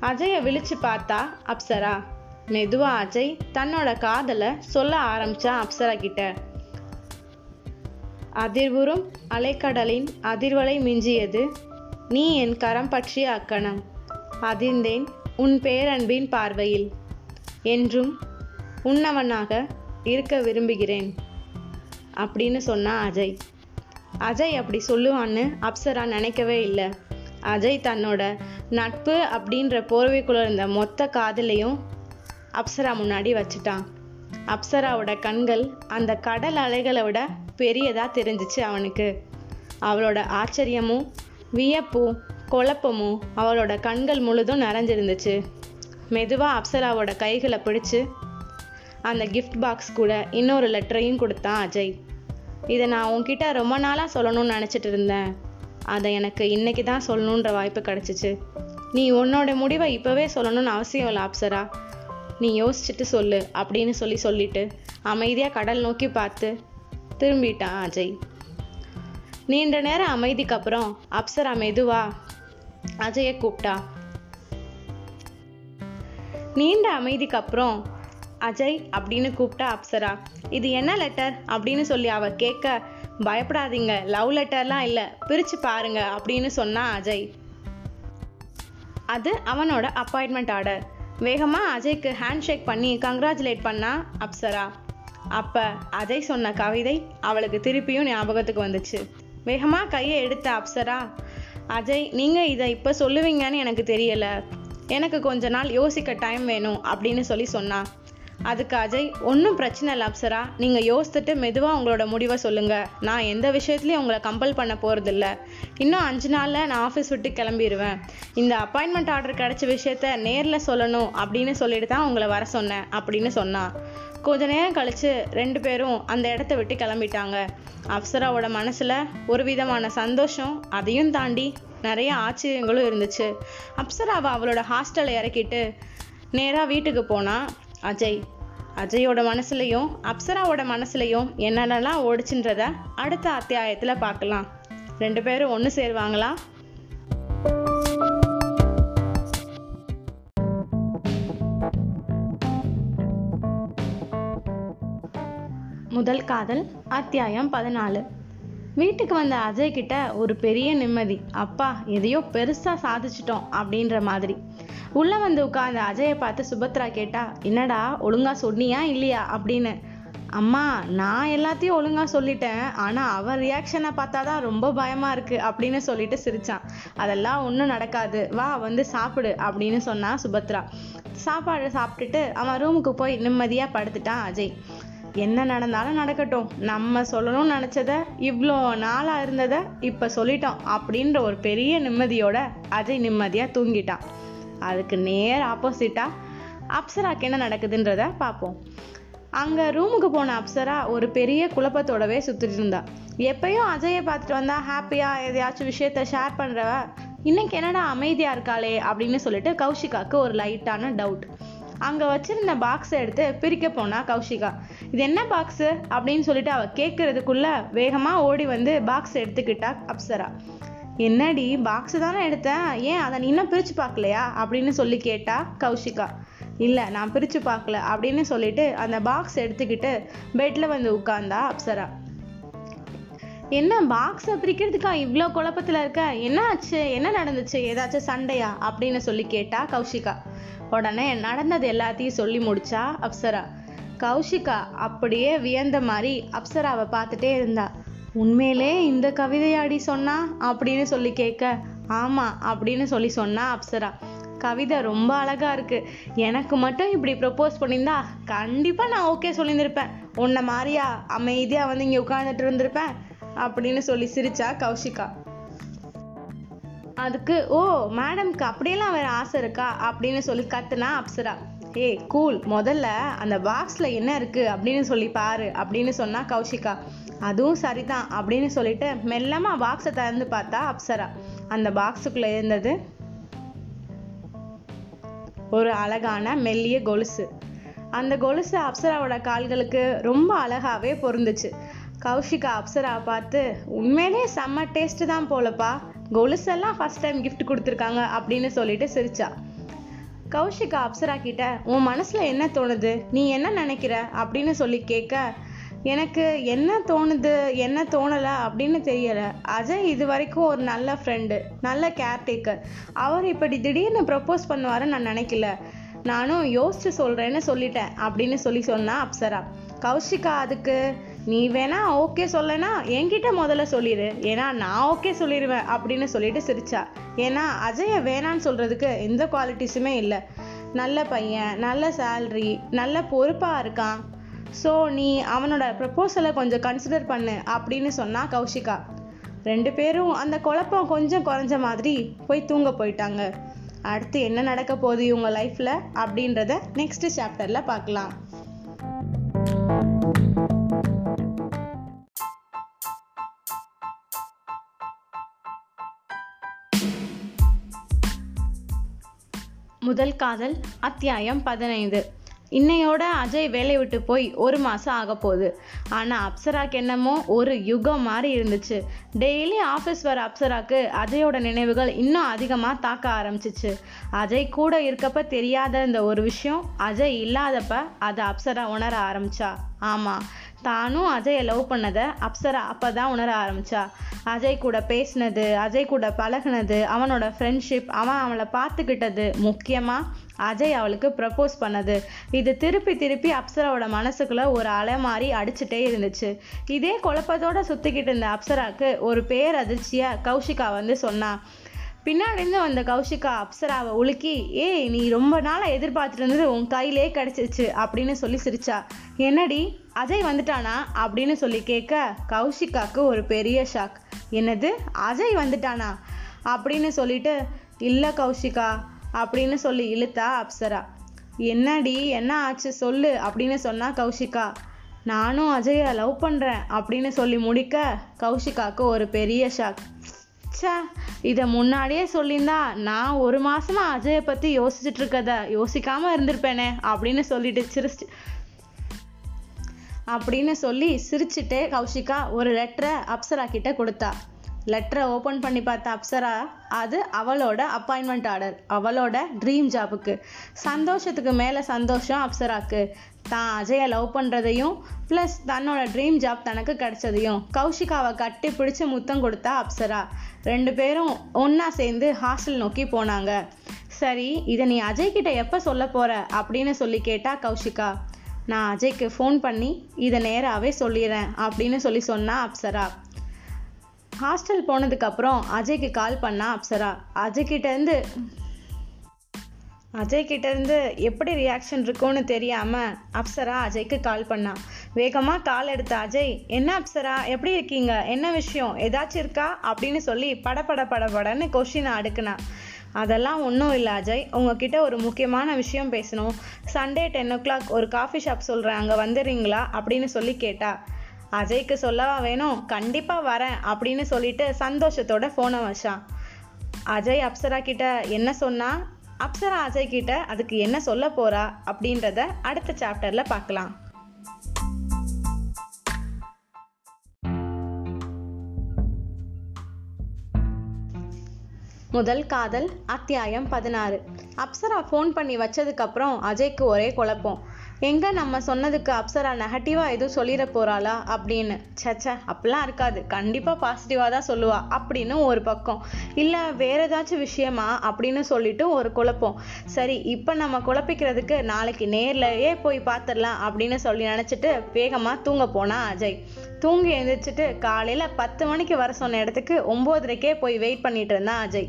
அஜயை விழிச்சு பார்த்தா அப்சரா. மெதுவா அஜய் தன்னோட காதலை சொல்ல ஆரம்பிச்சா அப்சரா கிட்ட. அதிர்வுறும் அலைக்கடலின் அதிர்வலை மிஞ்சியது. நீ என் கரம் பற்றிய அக்கணம். அதிர்ந்தேன் உன் பேரன்பின் பார்வையில். என்றும் உன்னவனாக இருக்க விரும்புகிறேன். அப்படின்னு சொன்னா அஜய். அஜய் அப்படி சொல்லுவான்னு அப்சரா நினைக்கவே இல்லை. அஜய் தன்னோட நட்பு அப்படின்ற போர்வைக்குள்ள இருந்த மொத்த காதலையும் அப்சரா முன்னாடி வச்சுட்டான். அப்சராவோட கண்கள் அந்த கடல் அலைகளை விட பெரியதாக தெரிஞ்சிச்சு அவனுக்கு. அவளோட ஆச்சரியமும் வியப்பும் குழப்பமும் அவளோட கண்கள் முழுதும் நிறைஞ்சிருந்துச்சு. மெதுவாக அப்சராவோட கைகளை பிடிச்சு அந்த கிஃப்ட் பாக்ஸ் கூட இன்னொரு லெட்டரையும் கொடுத்தான் அஜய். இதை நான் உன்கிட்ட ரொம்ப நாளாக சொல்லணும்னு நினச்சிட்டு இருந்தேன். அதை எனக்கு இன்னைக்கு தான் சொல்லணுன்ற வாய்ப்பு கிடச்சிச்சு. நீ உன்னோட முடிவை இப்போவே சொல்லணும்னு அவசியம் இல்லை அப்சரா. நீ யோசிச்சுட்டு சொல்லு அப்படின்னு சொல்லி சொல்லிட்டு அமைதியாக கடல் நோக்கி பார்த்து திரும்பிட்டான் அஜய். நீண்ட நேரம் அமைதிக்கு அப்புறம் அப்சரா மெதுவா அஜயை கூப்பிட்டா. நீண்ட அமைதிக்கு அப்புறம் அஜய் அப்படின்னு கூப்பிட்டா அப்சரா. இது என்ன லெட்டர் அப்படின்னு சொல்லி அவ கேட்க பயப்படாதீங்க லவ் லெட்டர்லாம் இல்லை பிரிச்சு பாருங்க அப்படின்னு சொன்னா அஜய். அது அவனோட அப்பாயின்மெண்ட் ஆர்டர் வேகமாக அஜய்க்கு ஹேண்ட் ஷேக் பண்ணி கங்க்ராச்சுலேட் பண்ணா அப்சரா. அப்போ அஜய் சொன்ன கவிதை அவளுக்கு திருப்பியும் ஞாபகத்துக்கு வந்துச்சு. வேகமாக கையை எடுத்த அப்சரா அஜய் நீங்கள் இதை இப்போ சொல்லுவீங்கன்னு எனக்கு தெரியலை. எனக்கு கொஞ்ச நாள் யோசிக்க டைம் வேணும் அப்படின்னு சொல்லி சொன்னான் அதுக்கு அஜய் ஒன்றும் பிரச்சனை இல்லை அப்சரா. நீங்கள் யோசித்துட்டு மெதுவாக உங்களோட முடிவை சொல்லுங்கள் நான் எந்த விஷயத்துலையும் உங்களை கம்பல் பண்ண போகிறதில்ல இன்னும் அஞ்சு நாளில் நான் ஆஃபீஸ் விட்டு கிளம்பிடுவேன் இந்த அப்பாயின்மெண்ட் ஆர்டர் கிடைச்ச விஷயத்த நேரில் சொல்லணும் அப்படின்னு சொல்லிட்டு தான் உங்களை வர சொன்னேன் அப்படின்னு சொன்னான் கொஞ்ச நேரம் கழித்து ரெண்டு பேரும் அந்த இடத்த விட்டு கிளம்பிட்டாங்க. அப்சராவோட மனசில் ஒரு விதமான சந்தோஷம் அதையும் தாண்டி நிறைய ஆச்சரியங்களும் இருந்துச்சு. அப்சராவை அவளோட ஹாஸ்டலை இறக்கிட்டு நேராக வீட்டுக்கு போனால் அஜய் அஜயோட மனசுலையும் அப்சராவோட மனசுலையும் என்னென்னலாம் ஓடிச்சுன்றத அடுத்த அத்தியாயத்துல பார்க்கலாம் ரெண்டு பேரும் ஒன்று சேருவாங்களா? முதல் காதல் அத்தியாயம் பதினாலு. வீட்டுக்கு வந்த அஜய் கிட்ட ஒரு பெரிய நிம்மதி. அப்பா எதையோ பெருசா சாதிச்சிட்டோம் அப்படின்ற மாதிரி. உள்ள வந்து உட்கார்ந்த அஜயை பார்த்து சுபத்ரா கேட்டா என்னடா ஒழுங்கா சொன்னியா இல்லையா? அப்படின்னு. அம்மா நான் எல்லாத்தையும் ஒழுங்கா சொல்லிட்டேன். ஆனா அவன் ரியாக்ஷனை பார்த்தா தான் ரொம்ப பயமா இருக்கு அப்படின்னு சொல்லிட்டு சிரிச்சான். அதெல்லாம் ஒன்றும் நடக்காது. வா வந்து சாப்பிடு அப்படின்னு சொன்னா சுபத்ரா. சாப்பாடு சாப்பிட்டுட்டு அவன் ரூமுக்கு போய் நிம்மதியா படுத்துட்டான் அஜய். என்ன நடந்தாலும் நடக்கட்டும். நம்ம சொல்லணும்னு நினச்சத இவ்வளோ நாளாக இருந்ததை இப்போ சொல்லிட்டோம் அப்படின்ற ஒரு பெரிய நிம்மதியோட அஜய் நிம்மதியாக தூங்கிட்டான் அதுக்கு நேர் ஆப்போசிட்டாக அப்சராக்கு என்ன நடக்குதுன்றத பார்ப்போம் அங்கே ரூமுக்கு போன அப்சரா ஒரு பெரிய குழப்பத்தோடவே சுற்றிட்டு இருந்தா. எப்பயும் அஜயை பார்த்துட்டு வந்தா ஹாப்பியாக எதையாச்சும் விஷயத்த ஷேர் பண்ணுறவ இன்னைக்கு என்னடா அமைதியாக இருக்காளே? அப்படின்னு சொல்லிட்டு கௌஷிகாவுக்கு ஒரு லைட்டான டவுட் அங்க வச்சிருந்த பாக்ஸை எடுத்து பிரிக்க போனா கௌஷிகா. இது என்ன பாக்ஸு அப்படின்னு சொல்லிட்டு அவ கேட்கறதுக்குள்ள வேகமா ஓடி வந்து பாக்ஸ் எடுத்துக்கிட்டா அப்சரா. என்னடி பாக்ஸ் தானே எடுத்தேன். ஏன் அதை நீ இன்னும் பிரிச்சு பார்க்கலையா? அப்படின்னு சொல்லி கேட்டா கௌஷிகா. இல்ல நான் பிரிச்சு பார்க்கல அப்படின்னு சொல்லிட்டு அந்த பாக்ஸ் எடுத்துக்கிட்டு பெட்ல வந்து உட்கார்ந்தா அப்சரா. என்ன பாக்ஸை பிரிக்கிறதுக்கா இவ்வளோ குழப்பத்துல இருக்க? என்ன ஆச்சு என்ன நடந்துச்சு? ஏதாச்சும் சண்டையா? அப்படின்னு சொல்லி கேட்டா கௌஷிகா. உடனே நடந்தது எல்லாத்தையும் சொல்லி முடிச்சா அப்சரா. கௌஷிகா அப்படியே வியந்த மாதிரி அப்சராவை பார்த்துட்டே இருந்தா. உண்மையிலே இந்த கவிதையாடி சொன்னா? அப்படின்னு சொல்லி கேட்க ஆமா அப்படின்னு சொல்லி சொன்னா அப்சரா. கவிதை ரொம்ப அழகா இருக்கு. எனக்கு மட்டும் இப்படி ப்ரப்போஸ் பண்ணியிருந்தா கண்டிப்பா நான் ஓகே சொல்லியிருந்திருப்பேன். உன்னை மாதிரியா அமைதியா வந்து இங்க உட்காந்துட்டு இருந்திருப்பேன் அப்படின்னு சொல்லி சிரிச்சா கௌஷிகா. அதுக்கு ஓ மேடம்க்கு அப்படியெல்லாம் வேற ஆசை இருக்கா? அப்படின்னு சொல்லி கத்துனா அப்சரா. ஏய் கூல் முதல்ல அந்த பாக்ஸில் என்ன இருக்குது அப்படின்னு சொல்லி பாரு அப்படின்னு சொன்னா கௌஷிகா. அதுவும் சரிதான் அப்படின்னு சொல்லிட்டு மெல்லமாக பாக்ஸை திறந்து பார்த்தா அப்சரா. அந்த பாக்ஸுக்குள்ள இருந்தது ஒரு அழகான மெல்லிய கொலுசு. அந்த கொலுசு அப்சராவோட கால்களுக்கு ரொம்ப அழகாவே பொருந்துச்சு. கௌஷிகா அப்சரா பார்த்து உண்மையிலே செம்ம டேஸ்ட்டு தான் போலப்பா. கொலுசெல்லாம் ஃபஸ்ட் டைம் கிஃப்ட் கொடுத்துருக்காங்க அப்படின்னு சொல்லிட்டு சிரிச்சா. கௌஷிகா அப்சரா கிட்ட உன் மனசுல என்ன தோணுது? நீ என்ன நினைக்கிற? அப்படின்னு சொல்லி கேட்க எனக்கு என்ன தோணுது என்ன தோணலை? அப்படின்னு தெரியலை. அஜய் இது வரைக்கும் ஒரு நல்ல ஃப்ரெண்டு நல்ல கேர்டேக்கர் அவர் இப்படி திடீர்னு ப்ரப்போஸ் பண்ணுவாருன்னு நான் நினைக்கல. நானும் யோசிச்சு சொல்கிறேன்னு சொல்லிட்டேன் அப்படின்னு சொல்லி சொன்னா அப்சரா. கௌஷிகா அதுக்கு நீ வேணா ஓகே சொல்லனா என்கிட்ட முதல்ல சொல்லிடு ஏன்னா நான் ஓகே சொல்லிடுவேன் அப்படின்னு சொல்லிட்டு சிரிச்சா. ஏன்னா அஜய வேணான்னு சொல்றதுக்கு எந்த குவாலிட்டிஸுமே இல்லை. நல்ல பையன் நல்ல சேல்ரி நல்ல பொறுப்பாக இருக்கான். ஸோ நீ அவனோட ப்ரப்போசலை கொஞ்சம் கன்சிடர் பண்ணு அப்படின்னு சொன்னா கௌஷிகா. ரெண்டு பேரும் அந்த குழப்பம் கொஞ்சம் குறைஞ்ச மாதிரி போய் தூங்க போயிட்டாங்க. அடுத்து என்ன நடக்க போகுது இவங்க லைஃப்பில் அப்படின்றத நெக்ஸ்ட் சாப்டரில் பார்க்கலாம். முதல் காதல் அத்தியாயம் பதினைந்து. இன்னையோட அஜய் வேலை விட்டு போய் ஒரு மாதம் ஆக போகுது. ஆனால் அப்சராக்கு என்னமோ ஒரு யுகம் மாதிரி இருந்துச்சு. டெய்லி ஆஃபீஸ் வர அப்சராக்கு அஜயோட நினைவுகள் இன்னும் அதிகமாக தாக்க ஆரம்பிச்சிச்சு. அஜய் கூட இருக்கப்ப தெரியாத இந்த ஒரு விஷயம் அஜய் இல்லாதப்ப அதை அப்சரா உணர ஆரம்பிச்சா? ஆமாம் தானும் அஜய் லவ் பண்ணதை அப்சரா அப்போ தான் உணர ஆரம்பித்தா அஜய் கூட பேசினது அஜய் கூட பழகுனது அவனோட ஃப்ரெண்ட்ஷிப் அவன் அவளை பார்த்துக்கிட்டது முக்கியமாக அஜய் அவளுக்கு ப்ரப்போஸ் பண்ணது. இது திருப்பி திருப்பி அப்சராவோட மனசுக்குள்ள ஒரு அலை மாதிரி அடிச்சுட்டே இருந்துச்சு. இதே குழப்பத்தோட சுத்திக்கிட்டு இருந்த அப்சராக்கு ஒரு பேரதிர்ச்சியா கௌஷிகா வந்து சொன்னா பின்னாடிந்து வந்த கௌஷிகா அப்சராவை உலுக்கி ஏய் நீ ரொம்ப நாளாக எதிர்பார்த்துட்டு இருந்தது உன் கையிலே கிடைச்சிருச்சு அப்படின்னு சொல்லி சிரிச்சா. என்னடி? அஜய் வந்துட்டானா? அப்படின்னு சொல்லி கேட்க கௌஷிகாக்கு ஒரு பெரிய ஷாக் என்னது? அஜய் வந்துட்டானா? அப்படின்னு சொல்லிட்டு இல்லை கௌஷிகா அப்படின்னு சொல்லி இழுத்தா அப்சரா. என்னடி? என்ன ஆச்சு? சொல்லு அப்படின்னு சொன்னா கௌஷிகா. நானும் அஜயை லவ் பண்ணுறேன் அப்படின்னு சொல்லி முடிக்க கௌஷிகாக்கு ஒரு பெரிய ஷாக் ச்சே இதை முன்னாடியே சொல்லியிருந்தா நான் ஒரு மாசமா அஜயை பத்தி யோசிச்சுட்டு இருக்கத யோசிக்காம இருந்திருப்பேனே அப்படின்னு சொல்லிட்டு சிரிச்சு அப்படின்னு சொல்லி சிரிச்சுட்டே கௌஷிகா ஒரு லெட்டரை அப்சரா கிட்ட கொடுத்தா. லெட்டரை ஓப்பன் பண்ணி பார்த்த அப்சரா அது அவளோட அப்பாயின்மெண்ட் ஆர்டர் அவளோட ட்ரீம் ஜாபுக்கு சந்தோஷத்துக்கு மேலே சந்தோஷம் அப்சராக்கு. தான் அஜயை லவ் பண்ணுறதையும் ப்ளஸ் தன்னோட ட்ரீம் ஜாப் தனக்கு கிடைச்சதையும். கௌஷிகாவை கட்டி பிடிச்சி முத்தம் கொடுத்தா அப்சரா. ரெண்டு பேரும் ஒன்றா சேர்ந்து ஹாஸ்டல் நோக்கி போனாங்க. சரி இதை நீ அஜய் கிட்ட எப்போ சொல்ல போகிற அப்படின்னு சொல்லி கேட்டா கௌஷிகா. நான் அஜய்க்கு ஃபோன் பண்ணி இதை நேராகவே சொல்லிடுறேன் அப்படின்னு சொல்லி சொன்னா அப்சரா. ஹாஸ்டல் போனதுக்கப்புறம் அஜய்க்கு கால் பண்ணா அப்சரா. அஜய்கிட்டேருந்து அஜய் கிட்டேருந்து எப்படி ரியாக்ஷன் இருக்கும்னு தெரியாமல் அப்சரா அஜய்க்கு கால் பண்ணான் வேகமாக கால் எடுத்த அஜய் என்ன அப்சரா எப்படி இருக்கீங்க? என்ன விஷயம்? ஏதாச்சும் இருக்கா? அப்படின்னு சொல்லி படபட படபடன்னு கொஷினை அடுக்குனா. அதெல்லாம் ஒன்றும் இல்லை அஜய். உங்ககிட்ட ஒரு முக்கியமான விஷயம் பேசணும். சண்டே டென் ஓ கிளாக் ஒரு காஃபி ஷாப் சொல்கிறேன் அங்கே வந்துடுறீங்களா? அப்படின்னு சொல்லி கேட்டா. அஜய்க்கு சொல்லவா வேணும்? கண்டிப்பாக வரேன் அப்படின்னு சொல்லிட்டு சந்தோஷத்தோட ஃபோனை வச்சான் அஜய் அப்சரா கிட்ட என்ன சொன்னா? அப்சரா அஜய் கிட்ட அதுக்கு என்ன சொல்ல போறா அப்படின்றத அடுத்த சாப்டர்ல பார்க்கலாம். முதல் காதல் அத்தியாயம் பதினாறு. அப்சரா ஃபோன் பண்ணி வச்சதுக்கப்புறம் அஜய்க்கு ஒரே குழப்பம். எங்க நம்ம சொன்னதுக்கு அப்சரா நெகட்டிவா எதுவும் சொல்லிட போறாளா அப்படின்னு? சச்ச அப்படிலாம் இருக்காது. கண்டிப்பா பாசிட்டிவா தான் சொல்லுவா. அப்படின்னு ஒரு பக்கம். இல்ல வேற ஏதாச்சும் விஷயமா அப்படின்னு சொல்லிட்டு ஒரு குழப்பம். சரி இப்ப நம்ம குழப்பிக்கிறதுக்கு நாளைக்கு நேர்லயே போய் பார்த்துடலாம் அப்படின்னு சொல்லி நினைச்சிட்டு வேகமா தூங்க போனா அஜய். தூங்கி எழுந்திரிச்சிட்டு காலையில பத்து மணிக்கு வர சொன்ன இடத்துக்கு ஒன்பதரைக்கே போய் வெயிட் பண்ணிட்டு இருந்தான் அஜய்.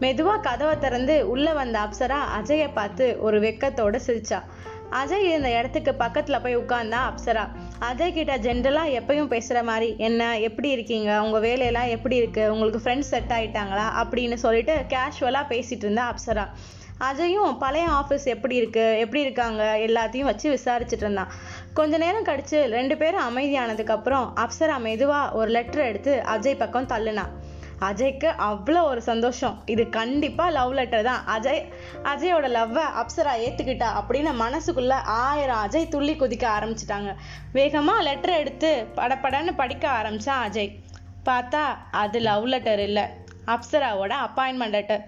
மெதுவா கதவை திறந்து உள்ள வந்த அப்சரா அஜயை பார்த்து ஒரு வெக்கத்தோட சிரிச்சா. அஜய் இருந்த இடத்துக்கு பக்கத்துல போய் உட்கார்ந்தா அப்சரா. அஜய் கிட்ட ஜென்ரலா எப்பயும் பேசுற மாதிரி என்ன எப்படி இருக்கீங்க? உங்க வேலையெல்லாம் எப்படி இருக்கு? உங்களுக்கு ஃப்ரெண்ட்ஸ் செட் ஆயிட்டாங்களா? அப்படின்னு சொல்லிட்டு கேஷுவலா பேசிட்டு இருந்தா அப்சரா. அஜயும் பழைய ஆஃபீஸ் எப்படி இருக்கு? எப்படி இருக்காங்க? எல்லாத்தையும் வச்சு விசாரிச்சுட்டு இருந்தான். கொஞ்ச நேரம் கழிச்சு ரெண்டு பேரும் அமைதியானதுக்கு அப்புறம் அப்சரா மெதுவா ஒரு லெட்டர் எடுத்து அஜய் பக்கம் தள்ளுனா. அஜய்க்கு அவ்வளோ ஒரு சந்தோஷம். இது கண்டிப்பாக லவ் லெட்டர் தான். அஜய் அஜயோட லவ்வை அப்சரா ஏற்றுக்கிட்டா அப்படின்னு மனசுக்குள்ள ஆயிரம் அஜய் துள்ளி குதிக்க ஆரம்பிச்சிட்டாங்க. வேகமாக லெட்டர் எடுத்து படப்படன்னு படிக்க ஆரம்பிச்சான் அஜய். பார்த்தா அது லவ் லெட்டர் இல்லை. அப்சராவோட அப்பாயின்மெண்ட் லெட்டர்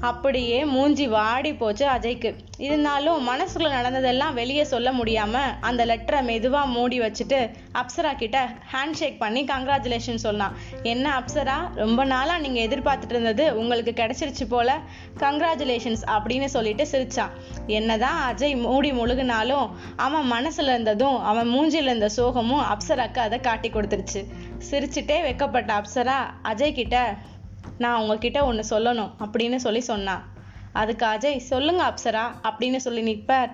அப்படியே மூஞ்சி வாடி போச்சு அஜய்க்கு. இருந்தாலும் மனசுக்குள்ள நடந்ததெல்லாம் வெளியே சொல்ல முடியாம அந்த லெட்டரை மெதுவா மூடி வச்சுட்டு அப்சரா கிட்ட ஹேண்ட் ஷேக் பண்ணி கங்க்ராச்சுலேஷன் சொன்னான். என்ன அப்சரா? ரொம்ப நாளா நீங்க எதிர்பார்த்துட்டு இருந்தது உங்களுக்கு கிடைச்சிருச்சு போல. கங்க்ராச்சுலேஷன்ஸ் அப்படின்னு சொல்லிட்டு சிரிச்சான். என்னதான் அஜய் மூடி முழுகினாலும் அவன் மனசுல இருந்ததும் அவன் மூஞ்சில இருந்த சோகமும் அப்சராக்கு அதை காட்டி கொடுத்துருச்சு. சிரிச்சுட்டே வெக்கப்பட்ட அப்சரா அஜய் கிட்ட நான் உங்ககிட்ட ஒன்று சொல்லணும் அப்படின்னு சொல்லி சொன்னான் அதுக்கு அஜய் சொல்லுங்க அப்சரா அப்படின்னு சொல்லி நிற்பார்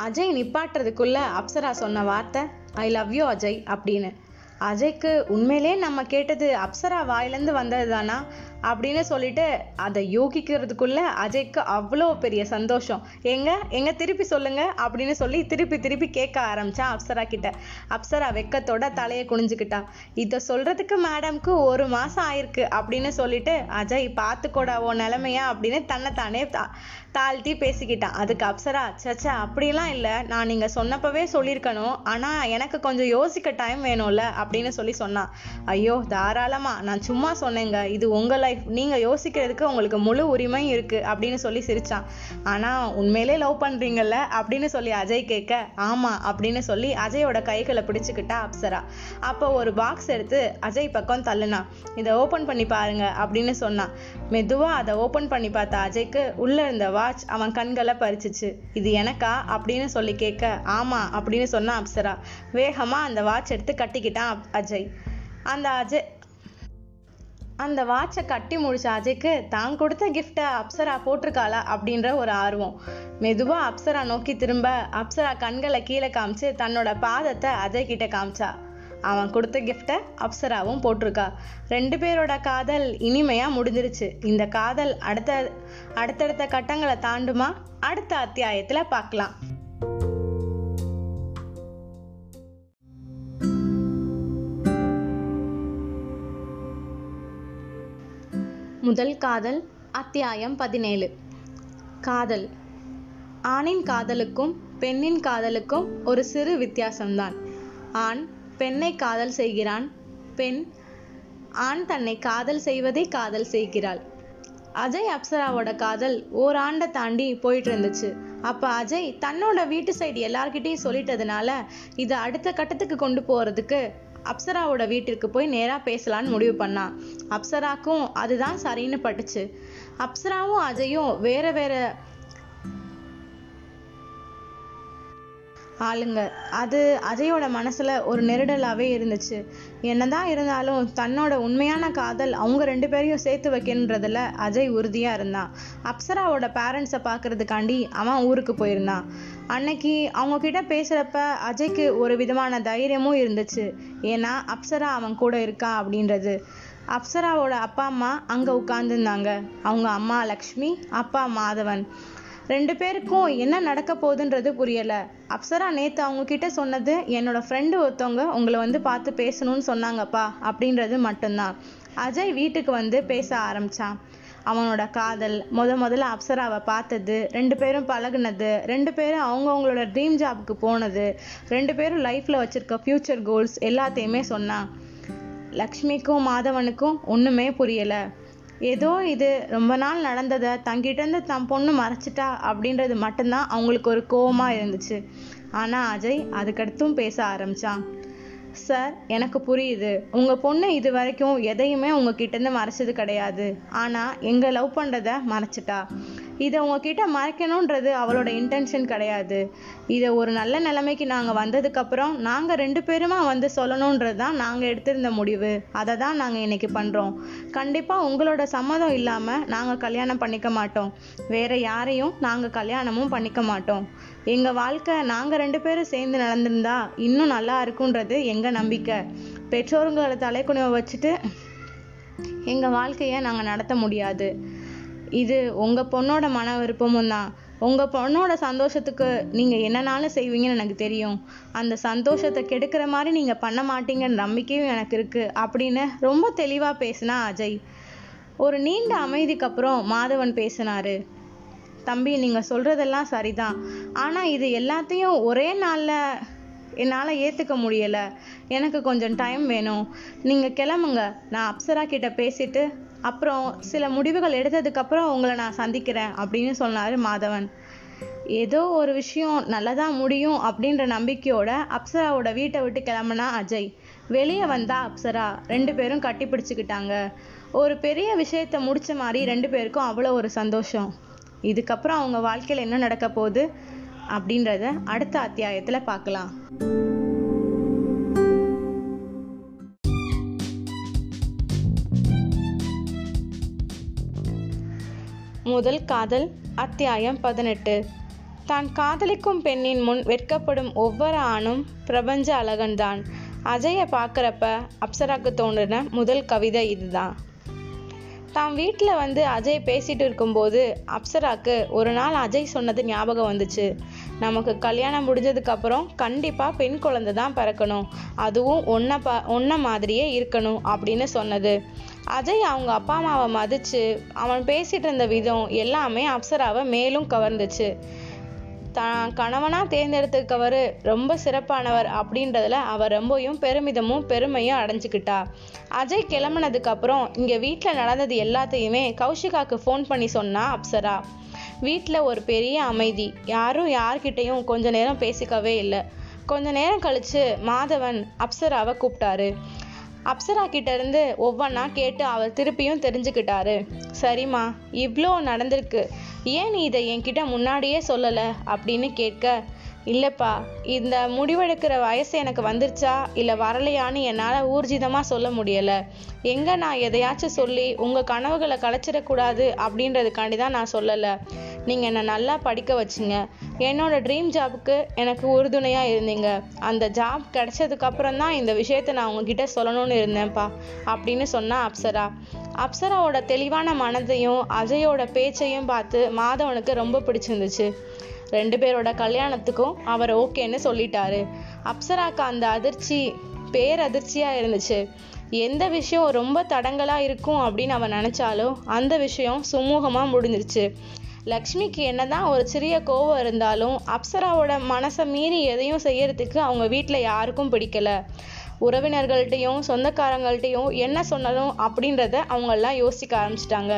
அஜய் நிப்பாட்டுறதுக்குள்ள அப்சரா சொன்ன வார்த்தை ஐ லவ் யூ அஜய் அப்படின்னு. அஜய்க்கு உண்மையிலே நம்ம கேட்டது அப்சரா வாயிலேருந்து வந்தது தானா அப்படின்னு சொல்லிட்டு அதை யோகிக்கிறதுக்குள்ள அஜய்க்கு அவ்வளோ பெரிய சந்தோஷம். எங்க? எங்க திருப்பி சொல்லுங்க அப்படின்னு சொல்லி திருப்பி திருப்பி கேட்க ஆரம்பிச்சான் அப்சரா கிட்ட. அப்சரா வெக்கத்தோட தலையை குனிஞ்சுக்கிட்டா. இதை சொல்றதுக்கு மேடம்க்கு ஒரு மாசம் ஆயிருக்கு அப்படின்னு சொல்லிட்டு அஜய் பார்த்துக்கோடா உன் நிலைமையா அப்படின்னு தன்னைத்தானே தா- தாழ்த்தி பேசிக்கிட்டான் அதுக்கு அப்சரா சச்சா அப்படிலாம் இல்லை. நான் நீங்க சொன்னப்பவே சொல்லியிருக்கணும் ஆனா எனக்கு கொஞ்சம் யோசிக்க டைம் வேணும்ல அப்படின்னு சொல்லி சொன்னான் ஐயோ தாராளமா நான் சும்மா சொன்னேங்க. இது உங்க லைஃப் நீங்க யோசிக்கிறதுக்கு உங்களுக்கு முழு உரிமை இருக்கு அப்படின்னு சொல்லி சிரிச்சான். ஆனா உண்மையிலே லவ் பண்றீங்கல்ல அப்படின்னு சொல்லி அஜய் கேட்க ஆமாம் அப்படின்னு சொல்லி அஜயோட கைகளை பிடிச்சிக்கிட்டா அப்சரா. அப்போ ஒரு பாக்ஸ் எடுத்து அஜய் பக்கம் தள்ளுனா இதை ஓப்பன் பண்ணி பாருங்க அப்படின்னு சொன்னான். மெதுவா அதை ஓப்பன் பண்ணி பார்த்த அஜய்க்கு உள்ள இருந்த வாட்ச் அவன் கண்களை பறிச்சுச்சு. இது எனக்கா? அப்படின்னு சொல்லி கேட்க ஆமா அப்படின்னு சொன்னான் அப்சரா. வேகமா அந்த வாட்ச் எடுத்து கட்டிக்கிட்டான் அஜய். அந்த அஜய் அந்த வாட்சை கட்டி முடிச்ச அஜய்க்கு தான் கொடுத்த கிஃப்டை அப்சரா போட்டிருக்காளா அப்படின்ற ஒரு ஆர்வம். மெதுவா அப்சரா நோக்கி திரும்ப அப்சரா கண்களை கீழே காமிச்சு தன்னோட பாதத்தை அஜய் கிட்ட காமிச்சா. அவன் கொடுத்த கிஃப்டை அப்சராவும் போட்டிருக்கா. ரெண்டு பேரோட காதல் இனிமையா முடிஞ்சிருச்சு. இந்த காதல் அடுத்த அடுத்தடுத்த கட்டங்களை தாண்டுமா? அடுத்த அத்தியாயத்துல பார்க்கலாம். முதல் காதல் அத்தியாயம் பதினேழு. காதல். ஆணின் காதலுக்கும் பெண்ணின் காதலுக்கும் ஒரு சிறு வித்தியாசம்தான். ஆண் பெண்ணை காதல் செய்கிறான் பெண் ஆண் தன்னை காதல் செய்வதை காதல் செய்கிறாள். அஜய் அப்சராவோட காதல் ஓராண்டை தாண்டி போயிட்டு இருந்துச்சு அப்போ அஜய் தன்னோட வீட்டு சைடு எல்லார்கிட்டையும் சொல்லிட்டதுனால இதை அடுத்த கட்டத்துக்கு கொண்டு போகிறதுக்கு அப்சராவோட வீட்டிற்கு போய் நேரா பேசலான்னு முடிவு பண்ணான் அப்சராக்கும் அதுதான் சரின்னு பட்டுச்சு. அப்சராவும் அஜயும் வேற வேற ஆளுங்க. அது அஜயோட மனசுல ஒரு நெருடலாவே இருந்துச்சு. என்னதான் இருந்தாலும் தன்னோட உண்மையான காதல் அவங்க ரெண்டு பேரையும் சேர்த்து வைக்கணுன்றதுல அஜய் உறுதியா இருந்தான். அப்சராவோட பேரண்ட்ஸை பார்க்கறதுக்காண்டி அவன் ஊருக்கு போயிருந்தான். அன்னைக்கு அவங்க கிட்ட பேசுறப்ப அஜய்க்கு ஒரு விதமான தைரியமும் இருந்துச்சு. ஏன்னா அப்சரா அவன் கூட இருக்கா அப்படின்றது. அப்சராவோட அப்பா அம்மா அங்க உட்கார்ந்துருந்தாங்க. அவங்க அம்மா லக்ஷ்மி அப்பா மாதவன். ரெண்டு பேருக்கும் என்ன நடக்க போகுதுன்றது புரியல. அப்சரா நேற்று அவங்க கிட்ட சொன்னது என்னோட ஃப்ரெண்டு ஒருத்தவங்க உங்களை வந்து பார்த்து பேசணும்னு சொன்னாங்கப்பா அப்படின்றது மட்டும்தான். அஜய் வீட்டுக்கு வந்து பேச ஆரம்பிச்சான். அவனோட காதல் முத முதல்ல அப்சராவை பார்த்தது ரெண்டு பேரும் பழகுனது ரெண்டு பேரும் அவங்கவங்களோட ட்ரீம் ஜாபுக்கு போனது ரெண்டு பேரும் லைஃப்ல வச்சிருக்க ஃபியூச்சர் கோல்ஸ் எல்லாத்தையுமே சொன்னான். லக்ஷ்மிக்கும் மாதவனுக்கும் ஒன்றுமே புரியலை. ஏதோ இது ரொம்ப நாள் நடந்ததை தங்கிட்ட இருந்து தன் பொண்ணு மறைச்சிட்டா அப்படின்றது மட்டும்தான் அவங்களுக்கு ஒரு கோவமாக இருந்துச்சு. ஆனால் அஜய் அதுக்கடுத்தும் பேச ஆரம்பிச்சான். சார் எனக்கு புரியுது. உங்கள் பொண்ணு இது வரைக்கும் எதையுமே உங்ககிட்டேருந்து மறைச்சது கிடையாது. ஆனால் எங்கள் லவ் பண்ணுறத மறைச்சிட்டா. இதை உங்ககிட்ட மறைக்கணுன்றது அவளோட இன்டென்ஷன் கிடையாது. இதை ஒரு நல்ல நிலைமைக்கு நாங்கள் வந்ததுக்கப்புறம் நாங்கள் ரெண்டு பேருமா வந்து சொல்லணுன்றது தான் நாங்கள் எடுத்திருந்த முடிவு. அதை தான் நாங்கள் இன்றைக்கி பண்ணுறோம் கண்டிப்பாக உங்களோட சம்மதம் இல்லாமல் நாங்கள் கல்யாணம் பண்ணிக்க மாட்டோம். வேறு யாரையும் நாங்கள் கல்யாணமும் பண்ணிக்க மாட்டோம். எங்கள் வாழ்க்கை நாங்கள் ரெண்டு பேரும் சேர்ந்து நடந்திருந்தா இன்னும் நல்லா இருக்குன்றது எங்கள் நம்பிக்கை. பெற்றோர்களை தலைக்குணிவை வச்சுட்டு எங்கள் வாழ்க்கையை நாங்கள் நடத்த முடியாது. இது உங்கள் பொண்ணோட மன விருப்பமும் தான் உங்கள் பொண்ணோட சந்தோஷத்துக்கு நீங்கள் என்னனாலும் செய்வீங்கன்னு எனக்கு தெரியும். அந்த சந்தோஷத்தை கெடுக்கிற மாதிரி நீங்கள் பண்ண மாட்டீங்கன்ற நம்பிக்கையும் எனக்கு இருக்குது அப்படின்னு ரொம்ப தெளிவாக பேசினா அஜய். ஒரு நீண்ட அமைதிக்கு அப்புறம் மாதவன் பேசினாரு. தம்பி நீங்கள் சொல்கிறதெல்லாம் சரிதான். ஆனால் இது எல்லாத்தையும் ஒரே நாளில் என்னால் ஏற்றுக்க முடியலை. எனக்கு கொஞ்சம் டைம் வேணும். நீங்கள் கிளம்புங்க. நான் அப்சரா கிட்ட பேசிட்டு அப்புறம் சில முடிவுகள் எடுத்ததுக்கப்புறம் உங்களை நான் சந்திக்கிறேன் அப்படின்னு சொன்னார் மாதவன். ஏதோ ஒரு விஷயம் நல்லதா முடியும் அப்படின்ற நம்பிக்கையோட அப்சராவோட வீட்டை விட்டு கிளம்புனா அஜய். வெளியே வந்தா அப்சரா. ரெண்டு பேரும் கட்டி பிடிச்சிக்கிட்டாங்க. ஒரு பெரிய விஷயத்த முடிச்ச மாதிரி ரெண்டு பேருக்கும் அவ்வளோ ஒரு சந்தோஷம். இதுக்கப்புறம் அவங்க வாழ்க்கையில் என்ன நடக்க போகுது அப்படின்றத அடுத்த அத்தியாயத்தில் பார்க்கலாம். முதல் காதல் அத்தியாயம் பதினெட்டு. தான் காதலிக்கும் பெண்ணின் முன் வெட்கப்படும் ஒவ்வொரு ஆணும் பிரபஞ்ச அழகன்தான். அஜயை பார்க்குறப்ப அப்சராக்கு தோன்றின முதல் கவிதை இதுதான். தான் வீட்டில் வந்து அஜய் பேசிட்டு இருக்கும்போது அப்சராக்கு ஒரு நாள் அஜய் சொன்னது ஞாபகம் வந்துச்சு. நமக்கு கல்யாணம் முடிஞ்சதுக்கப்புறம் கண்டிப்பாக பெண் குழந்தை தான் பிறக்கணும். அதுவும் ஒன்றை பா ஒன்றை மாதிரியே இருக்கணும் அப்படின்னு சொன்னது. அஜய் அவங்க அப்பா அம்மாவை மதிச்சு அவன் பேசிட்டு இருந்த விதம் எல்லாமே அப்சராவை மேலும் கவர்ந்துச்சு. தான் கணவனாக தேர்ந்தெடுத்துக்கவர் ரொம்ப சிறப்பானவர் அப்படின்றதுல அவர் ரொம்பவும் பெருமிதமும் பெருமையும் அடைஞ்சுக்கிட்டா. அஜய் கிளம்புனதுக்கப்புறம் அப்புறம் வீட்டில் நடந்தது எல்லாத்தையுமே கௌஷிகாக்கு ஃபோன் பண்ணி சொன்னா அப்சரா. வீட்டில் ஒரு பெரிய அமைதி. யாரும் யார்கிட்டையும் கொஞ்ச நேரம் பேசிக்கவே இல்லை. கொஞ்ச நேரம் கழித்து மாதவன் அப்சராவை கூப்பிட்டாரு. அப்சரா கிட்ட இருந்து ஒவ்வொன்றா கேட்டு அவர் திருப்பியும் தெரிஞ்சுக்கிட்டாரு. சரிம்மா இவ்வளோ நடந்திருக்கு. ஏன் நீ இதை என்கிட்ட முன்னாடியே சொல்லலை? அப்படின்னு கேட்க இல்லைப்பா இந்த முடிவெடுக்கிற வயசு எனக்கு வந்துருச்சா? இல்லை வரலையான்னு என்னால் ஊர்ஜிதமாக சொல்ல முடியலை. எங்கே நான் எதையாச்சும் சொல்லி உங்கள் கனவுகளை கலைச்சிடக்கூடாது அப்படின்றதுக்காண்டி தான் நான் சொல்லலை. நீங்கள் என்னை நல்லா படிக்க வச்சிங்க. என்னோட ட்ரீம் ஜாபுக்கு எனக்கு உறுதுணையாக இருந்தீங்க. அந்த ஜாப் கிடைச்சதுக்கப்புறம் தான் இந்த விஷயத்த நான் உங்ககிட்ட சொல்லணும்னு இருந்தேன்ப்பா அப்படின்னு சொன்னா அப்சரா. அப்சராவோட தெளிவான மனதையும் அஜயோட பேச்சையும் பார்த்து மாதவனுக்கு ரொம்ப பிடிச்சிருந்துச்சு. ரெண்டு பேரோட கல்யாணத்துக்கும் அவர் ஓகேன்னு சொல்லிட்டாரு. அப்சராக்கு அந்த அதிர்ச்சி பேரதிர்ச்சியா இருந்துச்சு. எந்த விஷயம் ரொம்ப தடங்கலாக இருக்கும் அப்படின்னு அவன் நினைச்சாலும் அந்த விஷயம் சுமூகமா முடிஞ்சிருச்சு. லக்ஷ்மிக்கு என்னதான் ஒரு சிறிய கோவம் இருந்தாலும் அப்சராவோட மனசை மீறி எதையும் செய்யறதுக்கு அவங்க வீட்டில் யாருக்கும் பிடிக்கல. உறவினர்கள்ட்டையும் சொந்தக்காரங்கள்ட்டையும் என்ன சொன்னதும் அப்படின்றத அவங்கெல்லாம் யோசிக்க ஆரம்பிச்சிட்டாங்க.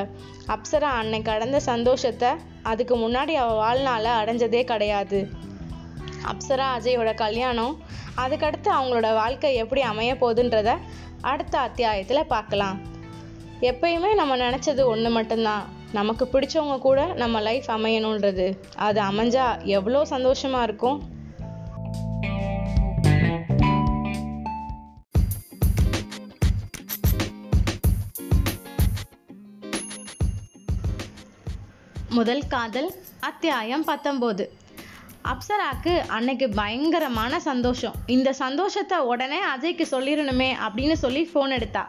அப்சரா அன்னைக்கு கடந்த சந்தோஷத்தை அதுக்கு முன்னாடி அவள் வாழ்நாள அடைஞ்சதே கிடையாது. அப்சரா அஜயோட கல்யாணம் அதுக்கடுத்து அவங்களோட வாழ்க்கை எப்படி அமைய போகுதுன்றத அடுத்த அத்தியாயத்தில் பார்க்கலாம். எப்பயுமே நம்ம நினச்சது ஒன்று மட்டும்தான். நமக்கு பிடிச்சவங்க கூட நம்ம லைஃப் அமையணுன்றது அது அமைஞ்சா எவ்வளோ சந்தோஷமாக இருக்கும். முதல் காதல் அத்தியாயம் பத்தொம்போது அப்சராக்கு அன்னைக்கு பயங்கரமான சந்தோஷம். இந்த சந்தோஷத்தை உடனே அஜய்க்கு சொல்லிடணுமே அப்படின்னு சொல்லி ஃபோன் எடுத்தா.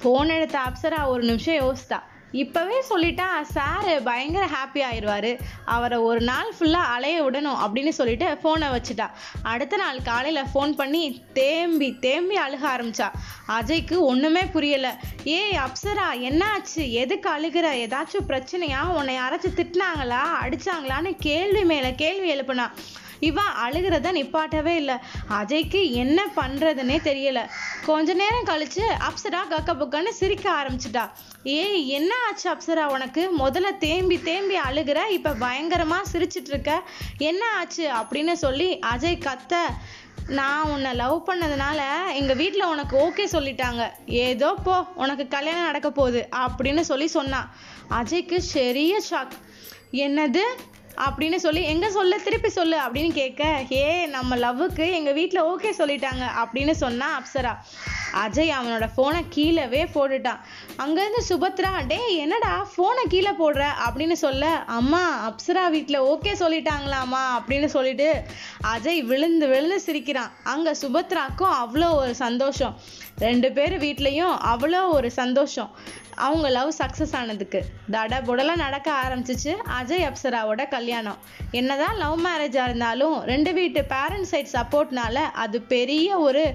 ஃபோன் எடுத்த அப்சரா ஒரு நிமிஷம் யோசித்தா. இப்போவே சொல்லிட்டா சார் பயங்கர ஹாப்பி ஆயிடுவார் அவரை ஒரு நாள் ஃபுல்லாக அலைய விடணும் அப்படின்னு சொல்லிட்டு ஃபோனை வச்சுட்டா. அடுத்த நாள் காலையில் ஃபோன் பண்ணி தேம்பி தேம்பி அழுக ஆரம்பிச்சா. அஜய்க்கு ஒன்றுமே புரியலை. ஏய் அப்சரா என்னாச்சு? எதுக்கு அழுகிற? ஏதாச்சும் பிரச்சனையா? உன்னை யாராச்சும் திட்டினாங்களா? அடிச்சாங்களான்னு கேள்வி மேலே கேள்வி எழுப்புனா. இவன் அழுகிறத நிப்பாட்டவே இல்லை. அஜய்க்கு என்ன பண்றதுன்னே தெரியல. கொஞ்ச நேரம் கழிச்சு அப்சரா கக்க புக்கன்னு சிரிக்க ஆரம்பிச்சிட்டா. ஏய் என்ன ஆச்சு அப்சரா உனக்கு? முதல்ல தேம்பி தேம்பி அழுகிற இப்ப பயங்கரமா சிரிச்சிட்டு இருக்க என்ன ஆச்சு அப்படின்னு சொல்லி அஜய் கத்த நான் உன்னை லவ் பண்ணதுனால எங்கள் வீட்டில் உனக்கு ஓகே சொல்லிட்டாங்க. ஏதோ போ உனக்கு கல்யாணம் நடக்க போகுது அப்படின்னு சொல்லி சொன்னான் அஜய்க்கு சரிய ஷாக். என்னது? அப்படின்னு சொல்லி எங்கே சொல்ல? திருப்பி சொல்லு அப்படின்னு கேட்க ஏ நம்ம லவ்வுக்கு எங்கள் வீட்டில் ஓகே சொல்லிட்டாங்க அப்படின்னு சொன்னா அப்சரா. அஜய் அவனோட ஃபோனை கீழவே போட்டுட்டான். அங்கேருந்து சுபத்ரா டே என்னடா ஃபோனை கீழே போடுற? அப்படின்னு சொல்ல அம்மா அப்சரா வீட்டில் ஓகே சொல்லிட்டாங்களாம்மா அப்படின்னு சொல்லிட்டு அஜய் விழுந்து விழுந்து சிரிக்கிறான். அங்கே சுபத்ராக்கும் அவ்வளோ ஒரு சந்தோஷம். ரெண்டு பேர் வீட்லேயும் அவ்வளோ ஒரு சந்தோஷம். அவங்க லவ் சக்ஸஸ் ஆனதுக்கு. தட புடலாம் நடக்க ஆரம்பிச்சிச்சு. அஜய் அப்சராவோட கல்யாணம். என்னதான் லவ் மேரேஜாக இருந்தாலும் ரெண்டு வீட்டு பேரண்ட் சைட் சப்போர்ட்னால அது பெரிய ஒரு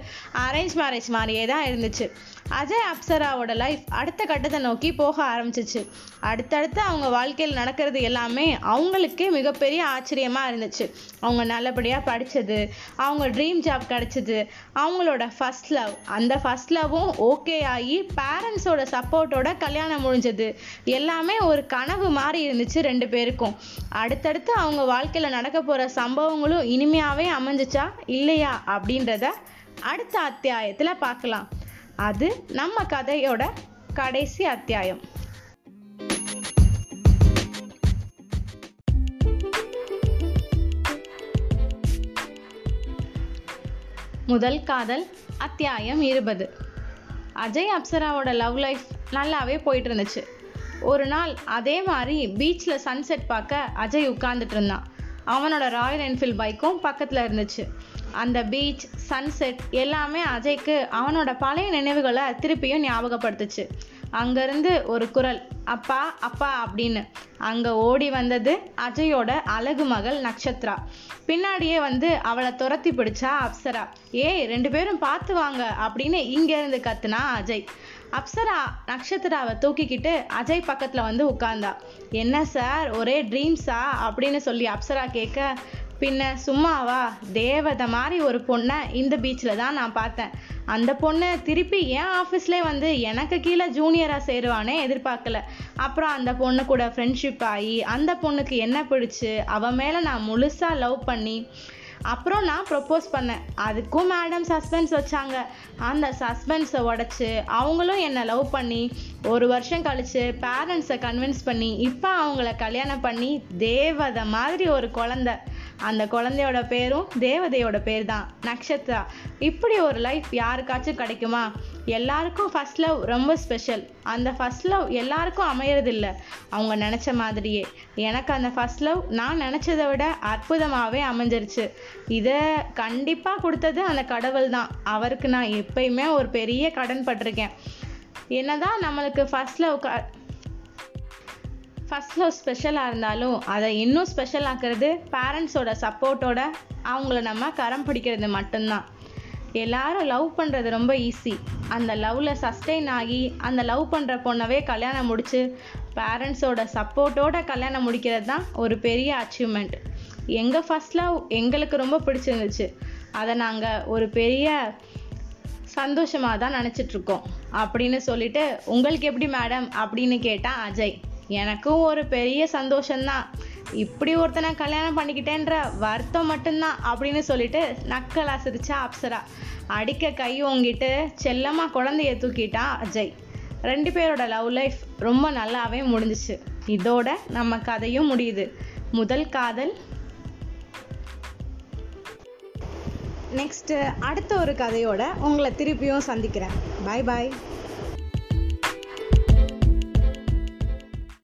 அரேஞ்ச் மேரேஜ் மாதிரியே தான் இருந்துச்சு. அஜய் அப்சராவோட லைஃப் அடுத்த கட்டத்தை நோக்கி போக ஆரம்பிச்சிச்சு. அடுத்தடுத்து அவங்க வாழ்க்கையில் நடக்கிறது எல்லாமே அவங்களுக்கே மிகப்பெரிய ஆச்சரியமாக இருந்துச்சு. அவங்க நல்லபடியாக படித்தது அவங்க ட்ரீம் ஜாப் கிடச்சிது அவங்களோட ஃபர்ஸ்ட் லவ் அந்த ஃபர்ஸ்ட் லவ்வும் ஓகே ஆகி பேரண்ட்ஸோட சப்போர்ட்டோட கல்யாணம் முடிஞ்சது. எல்லாமே ஒரு கனவு மாதிரி இருந்துச்சு ரெண்டு பேருக்கும். அடுத்தடுத்து அவங்க வாழ்க்கையில் நடக்க போகிற சம்பவங்களும் இனிமையாகவே அமைஞ்சிச்சா இல்லையா அப்படின்றத அடுத்த அத்தியாயத்தில் பார்க்கலாம். அது நம்ம கதையோட கடைசி அத்தியாயம். முதல் காதல் அத்தியாயம் இருபது. அஜய் அப்சராவோட லவ் லைஃப் நல்லாவே போயிட்டு இருந்துச்சு ஒரு நாள் அதே மாதிரி பீச்சில் சன்செட் பார்க்க அஜய் உட்கார்ந்துட்டு இருந்தான். அவனோட ராயல் என்ஃபீல்ட் பைக்கும் பக்கத்தில் இருந்துச்சு. அந்த பீச் சன்செட் எல்லாமே அஜய்க்கு அவனோட பழைய நினைவுகளை திருப்பியும் ஞாபகப்படுத்துச்சு. அங்கேருந்து ஒரு குரல் அப்பா அப்பா அப்படின்னு. அங்கே ஓடி வந்தது அஜயோட அழகு மகள் நக்ஷத்ரா. பின்னாடியே வந்து அவளை துரத்தி பிடிச்சா அப்சரா. ஏய் ரெண்டு பேரும் பார்த்து வாங்க அப்படின்னு இங்கேருந்து கத்துனா அஜய். அப்சரா நக்ஷத்ராவை தூக்கிக்கிட்டு அஜய் பக்கத்தில் வந்து உட்கார்ந்தா. என்ன சார் ஒரே ட்ரீம்ஸா அப்படின்னு சொல்லி அப்சரா கேட்க பின்ன சும்மாவா? தேவதை மாதிரி ஒரு பொண்ணை இந்த பீச்சில் தான் நான் பார்த்தேன். அந்த பொண்ணு திருப்பி என் ஆஃபீஸ்லேயே வந்து எனக்கு கீழே ஜூனியராக சேருவானே எதிர்பார்க்கல. அப்புறம் அந்த பொண்ணு கூட ஃப்ரெண்ட்ஷிப் ஆகி அந்த பொண்ணுக்கு என்ன பிடிச்சி அவன் மேலே நான் முழுசாக லவ் பண்ணி அப்புறம் நான் ப்ரப்போஸ் பண்ணேன். அதுக்கும் மேடம் சஸ்பென்ஸ் வச்சாங்க. அந்த சஸ்பென்ஸை உடச்சி அவங்களும் என்னை லவ் பண்ணி ஒரு வருஷம் கழித்து பேரண்ட்ஸை கன்வின்ஸ் பண்ணி இப்போ அவங்கள கல்யாணம் பண்ணி தேவதை மாதிரி ஒரு குழந்த. அந்த குழந்தையோட பேரும் தேவதையோட பேர் தான் நக்ஷத்ரா இப்படி ஒரு லைஃப் யாருக்காச்சும் கிடைக்குமா? எல்லாருக்கும் ஃபர்ஸ்ட் லவ் ரொம்ப ஸ்பெஷல் அந்த ஃபர்ஸ்ட் லவ் எல்லாருக்கும் அமையறதில்ல. அவங்க நினச்ச மாதிரியே. எனக்கு அந்த ஃபர்ஸ்ட் லவ் நான் நினச்சதை விட அற்புதமாகவே அமைஞ்சிருச்சு. இதை கண்டிப்பாக கொடுத்தது அந்த கடவுள் தான். அவருக்கு நான் எப்பயுமே ஒரு பெரிய கடன் பட்டிருக்கேன். என்னதான் நம்மளுக்கு ஃபர்ஸ்ட் லவ் க ஃபஸ்ட் லவ் ஸ்பெஷலாக இருந்தாலும் அதை இன்னும் ஸ்பெஷல் ஆக்கிறது பேரண்ட்ஸோட சப்போர்ட்டோட அவங்கள நம்ம கரம் பிடிக்கிறது மட்டும்தான். எல்லாரும் லவ் பண்ணுறது ரொம்ப ஈஸி அந்த லவ்வில் சஸ்டெயின் ஆகி அந்த லவ் பண்ணுற பொண்ணவே கல்யாணம் முடித்து பேரண்ட்ஸோட சப்போர்ட்டோட கல்யாணம் முடிக்கிறது தான் ஒரு பெரிய அச்சீவ்மெண்ட் எங்கள் ஃபர்ஸ்ட் லவ் எங்களுக்கு ரொம்ப பிடிச்சிருந்துச்சு. அதை நாங்கள் ஒரு பெரிய சந்தோஷமாக தான் நினச்சிட்ருக்கோம் அப்படின்னு சொல்லிட்டு உங்களுக்கு எப்படி மேடம் அப்படின்னு கேட்டான் அஜய். எனக்கும் ஒரு பெரிய சந்தோஷம்தான் இப்படி ஒருத்தனை கல்யாணம் பண்ணிக்கிட்டேன்ற வருத்தம் மட்டும்தான் அப்படின்னு சொல்லிட்டு நக்கலா சிரிச்சா அப்சரா. அடிக்க கை ஓங்கிட்டு செல்லமாக குழந்தைய தூக்கிட்டான் அஜய். ரெண்டு பேரோட லவ் லைஃப் ரொம்ப நல்லாவே முடிஞ்சிச்சு. இதோட நம்ம கதையும் முடியுது. முதல் காதல். நெக்ஸ்ட்டு அடுத்த ஒரு கதையோட உங்களை திருப்பியும் சந்திக்கிறேன். பாய் பாய்